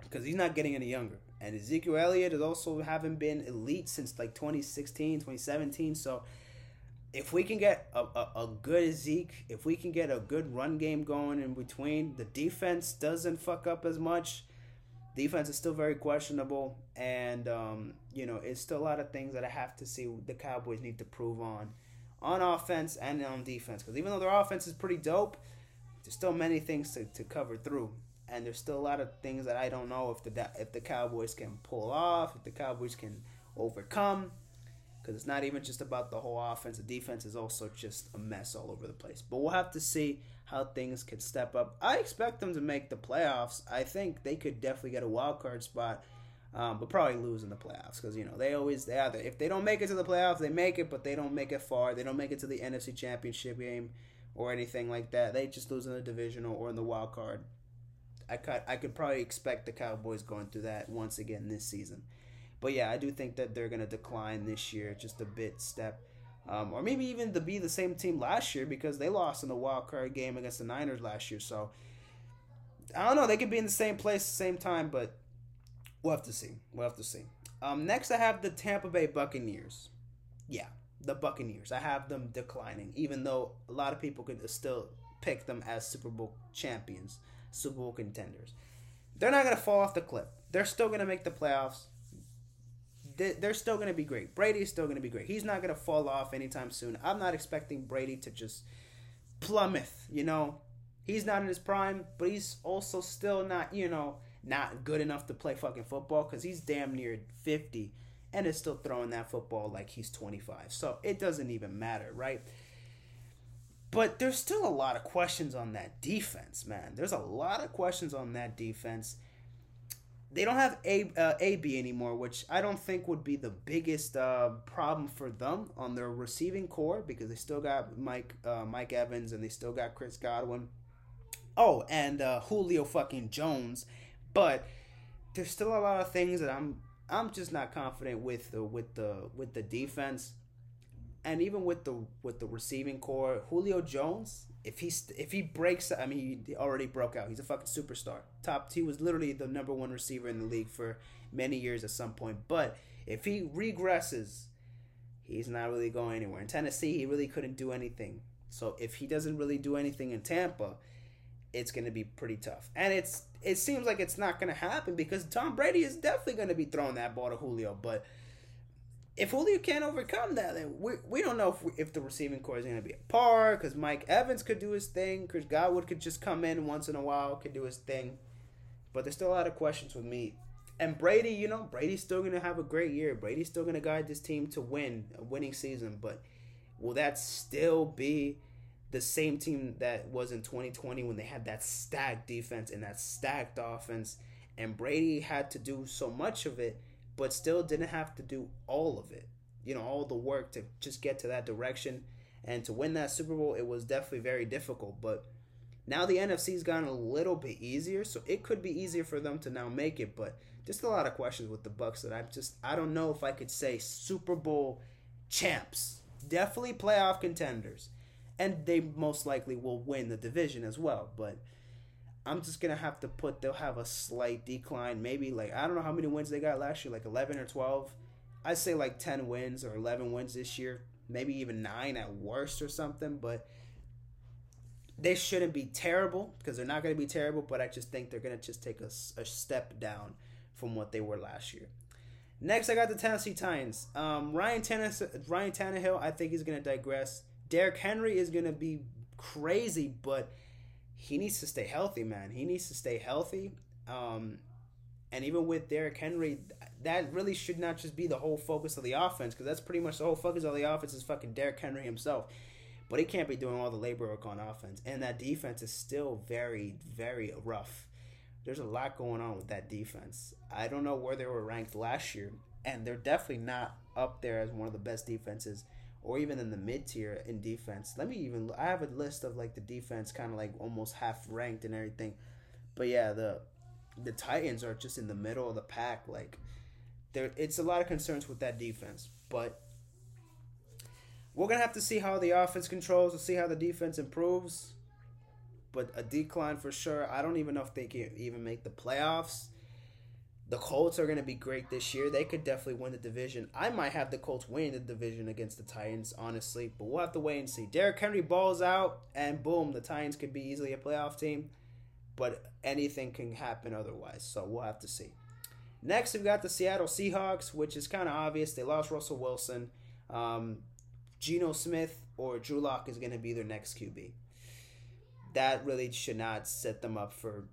because he's not getting any younger. And Ezekiel Elliott has also haven't been elite since like 2016, 2017. So if we can get a, a, a good Zeke, if we can get a good run game going in between, the defense doesn't fuck up as much defense is still very questionable, and um, you know it's still a lot of things that I have to see the Cowboys need to prove on, on offense and on defense. Because even though their offense is pretty dope, there's still many things to, to cover through, and there's still a lot of things that I don't know if the if the Cowboys can pull off, if the Cowboys can overcome. Because it's not even just about the whole offense. The defense is also just a mess all over the place. But we'll have to see how things could step up. I expect them to make the playoffs. I think they could definitely get a wild card spot, um, but probably lose in the playoffs because you know they always they either if they don't make it to the playoffs they make it, but they don't make it far. They don't make it to the NFC Championship game or anything like that. They just lose in the divisional or in the wild card. I could I could probably expect the Cowboys going through that once again this season. But yeah, I do think that they're gonna decline this year just a bit step. Um, or maybe even to be the same team last year because they lost in the wild card game against the Niners last year. So I don't know. They could be in the same place, same time, but we'll have to see. We'll have to see. Um, next, I have the Tampa Bay Buccaneers. Yeah, the Buccaneers. I have them declining, even though a lot of people could still pick them as Super Bowl champions, Super Bowl contenders. They're not going to fall off the cliff. They're still going to make the playoffs they're still going to be great. Brady's still going to be great. He's not going to fall off anytime soon. I'm not expecting Brady to just plummet, you know. He's not in his prime, but he's also still not, you know, not good enough to play fucking football because he's damn near 50 and is still throwing that football like he's 25. So it doesn't even matter, right? But there's still a lot of questions on that defense, man. There's a lot of questions on that defense they don't have A uh, AB anymore, which I don't think would be the biggest uh, problem for them on their receiving corps because they still got Mike uh, Mike Evans and they still got Chris Godwin. Oh, and uh, Julio fucking Jones, but there's still a lot of things that I'm I'm just not confident with the with the with the defense, and even with the with the receiving corps. Julio Jones, if he if he breaks, I mean, he already broke out. He's a fucking superstar. Top, he was literally the number one receiver in the league for many years at some point. But if he regresses, he's not really going anywhere. In Tennessee, he really couldn't do anything. So if he doesn't really do anything in Tampa, it's going to be pretty tough. And it's it seems like it's not going to happen because Tom Brady is definitely going to be throwing that ball to Julio, but if Julio can't overcome that, then we, we don't know if, we, if the receiving corps is going to be a par because Mike Evans could do his thing. Chris Godwin could just come in once in a while, could do his thing. But there's still a lot of questions with me. And Brady, you know, Brady's still going to have a great year. Brady's still going to guide this team to win a winning season. But will that still be the same team that was in 2020 when they had that stacked defense and that stacked offense? And Brady had to do so much of it but still didn't have to do all of it. You know, all the work to just get to that direction and to win that Super Bowl. It was definitely very difficult, but now the NFC's gotten a little bit easier, so it could be easier for them to now make it. But just a lot of questions with the Bucs that I'm just I don't know if I could say Super Bowl champs. Definitely playoff contenders, and they most likely will win the division as well. But I'm just gonna have to put they'll have a slight decline. Maybe like I don't know how many wins they got last year, like eleven or twelve. I'd say like ten wins or eleven wins this year, maybe even nine at worst or something. But they shouldn't be terrible because they're not gonna be terrible. But I just think they're gonna just take a, a step down from what they were last year. Next, I got the Tennessee Titans. Um, Ryan Tannehill, Ryan Tannehill, I think he's gonna digress. Derrick Henry is gonna be crazy, but he needs to stay healthy, man. He needs to stay healthy. Um, and even with Derrick Henry, that really should not just be the whole focus of the offense because that's pretty much the whole focus of the offense is fucking Derrick Henry himself. But he can't be doing all the labor work on offense. And that defense is still very, very rough. There's a lot going on with that defense. I don't know where they were ranked last year, and they're definitely not up there as one of the best defenses or even in the mid tier in defense. Let me even I have a list of like the defense kind of like almost half ranked and everything. But yeah, the the Titans are just in the middle of the pack like there it's a lot of concerns with that defense, but we're going to have to see how the offense controls and see how the defense improves. But a decline for sure. I don't even know if they can even make the playoffs. The Colts are going to be great this year. They could definitely win the division. I might have the Colts win the division against the Titans, honestly, but we'll have to wait and see. Derrick Henry balls out, and boom, the Titans could be easily a playoff team, but anything can happen otherwise, so we'll have to see. Next, we've got the Seattle Seahawks, which is kind of obvious. They lost Russell Wilson. Um, Geno Smith or Drew Lock is going to be their next QB. That really should not set them up for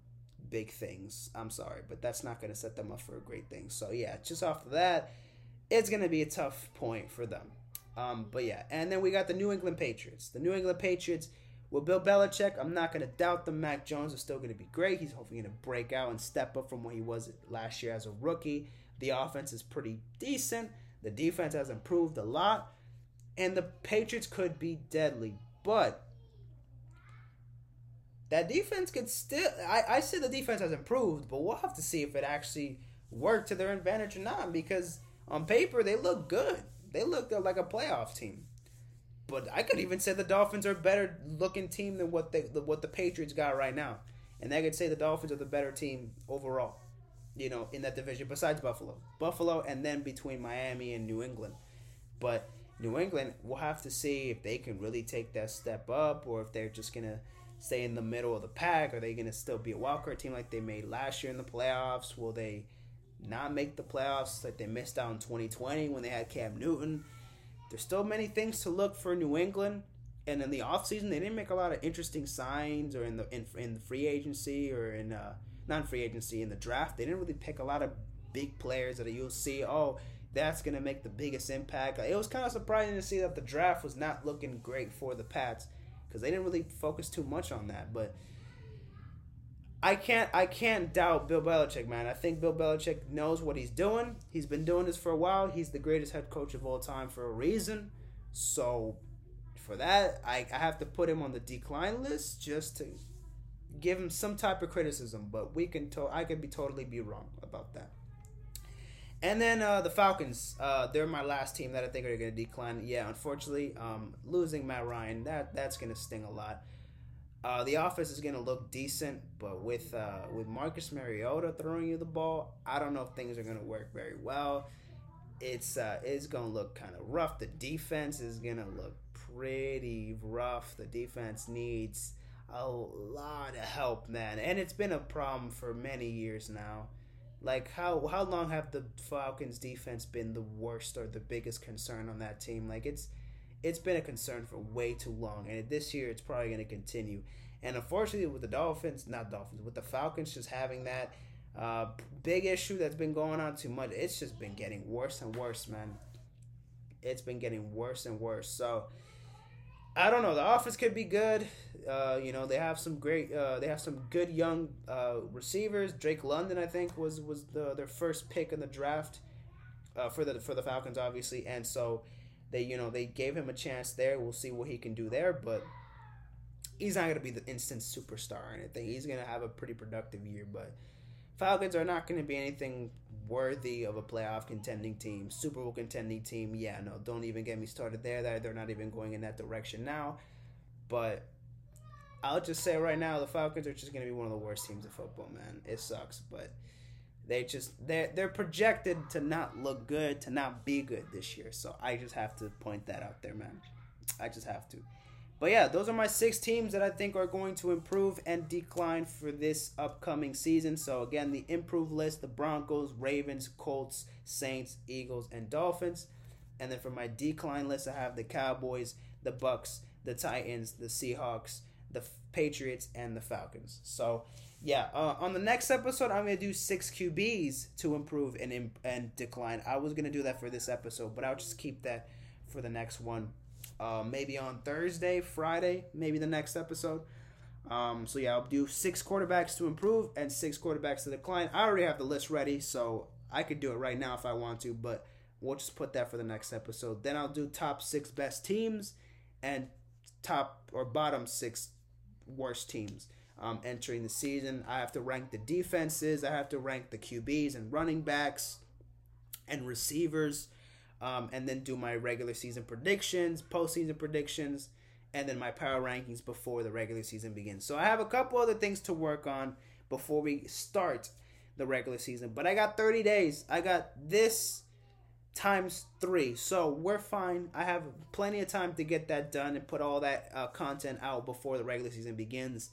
big things. I'm sorry, but that's not going to set them up for a great thing. So yeah, just off of that, it's going to be a tough point for them. Um, but yeah, and then we got the New England Patriots. The New England Patriots with Bill Belichick, I'm not going to doubt them. Mac Jones is still going to be great. He's hopefully going to break out and step up from what he was last year as a rookie. The offense is pretty decent. The defense has improved a lot. And the Patriots could be deadly. But that defense could still. I, I say the defense has improved, but we'll have to see if it actually worked to their advantage or not. Because on paper they look good. They look like a playoff team. but I could even say the Dolphins are a better looking team than what they what the Patriots got right now, and I could say the Dolphins are the better team overall. You know, in that division, besides Buffalo, Buffalo, and then between Miami and New England, but New England, we'll have to see if they can really take that step up, or if they're just gonna stay in the middle of the pack? Are they going to still be a wildcard team like they made last year in the playoffs? Will they not make the playoffs like they missed out in 2020 when they had Cam Newton? There's still many things to look for New England. And in the offseason, they didn't make a lot of interesting signs or in the in, in the free agency or in uh, non free agency in the draft. They didn't really pick a lot of big players that you'll see, oh, that's going to make the biggest impact. It was kind of surprising to see that the draft was not looking great for the Pats because they didn't really focus too much on that. But I can't I can't doubt Bill Belichick, man. I think Bill Belichick knows what he's doing. He's been doing this for a while. He's the greatest head coach of all time for a reason. So for that, I, I have to put him on the decline list just to give him some type of criticism. But we can to- I could be totally be wrong about that. And then uh, the Falcons, uh, they're my last team that I think are going to decline. Yeah, unfortunately, um, losing Matt Ryan, that that's going to sting a lot. Uh, the offense is going to look decent, but with uh, with Marcus Mariota throwing you the ball, I don't know if things are going to work very well. It's uh, it's going to look kind of rough. The defense is going to look pretty rough. The defense needs a lot of help, man, and it's been a problem for many years now. Like how how long have the Falcons defense been the worst or the biggest concern on that team? Like it's it's been a concern for way too long, and this year it's probably going to continue. And unfortunately, with the Dolphins, not Dolphins, with the Falcons just having that uh, big issue that's been going on too much, it's just been getting worse and worse, man. It's been getting worse and worse. So I don't know. The offense could be good. Uh, you know, they have some great. Uh, they have some good young uh, receivers. Drake London, I think, was was the, their first pick in the draft uh, for the for the Falcons, obviously, and so they you know they gave him a chance there. We'll see what he can do there, but he's not going to be the instant superstar or anything. He's going to have a pretty productive year, but Falcons are not going to be anything worthy of a playoff contending team, Super Bowl contending team. Yeah, no, don't even get me started there. That they're not even going in that direction now. But I'll just say right now, the Falcons are just going to be one of the worst teams in football, man. It sucks, but they just they're they're projected to not look good, to not be good this year. So I just have to point that out there, man. I just have to. But yeah, those are my six teams that I think are going to improve and decline for this upcoming season. So again, the improved list: the Broncos, Ravens, Colts, Saints, Eagles, and Dolphins. And then for my decline list, I have the Cowboys, the Bucs, the Titans, the Seahawks, the Patriots, and the Falcons. So yeah, uh, on the next episode, I'm gonna do six QBs to improve and and decline. I was gonna do that for this episode, but I'll just keep that for the next one uh, maybe on Thursday, Friday, maybe the next episode. Um, so yeah, I'll do six quarterbacks to improve and six quarterbacks to decline. I already have the list ready, so I could do it right now if I want to, but we'll just put that for the next episode. Then I'll do top six best teams and top or bottom six worst teams um, entering the season. I have to rank the defenses. I have to rank the QBs and running backs and receivers um, and then do my regular season predictions, postseason predictions, and then my power rankings before the regular season begins. So I have a couple other things to work on before we start the regular season. But I got 30 days. I got this times three. So we're fine. I have plenty of time to get that done and put all that uh, content out before the regular season begins.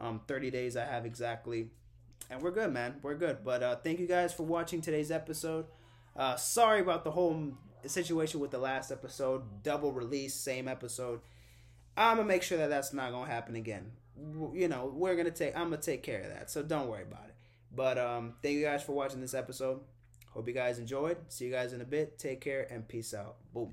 Um, 30 days I have exactly. And we're good, man. We're good. But uh, thank you guys for watching today's episode. Uh, sorry about the whole situation with the last episode, double release, same episode. I'm gonna make sure that that's not gonna happen again. You know, we're gonna take. I'm gonna take care of that, so don't worry about it. But um, thank you guys for watching this episode. Hope you guys enjoyed. See you guys in a bit. Take care and peace out. Boom.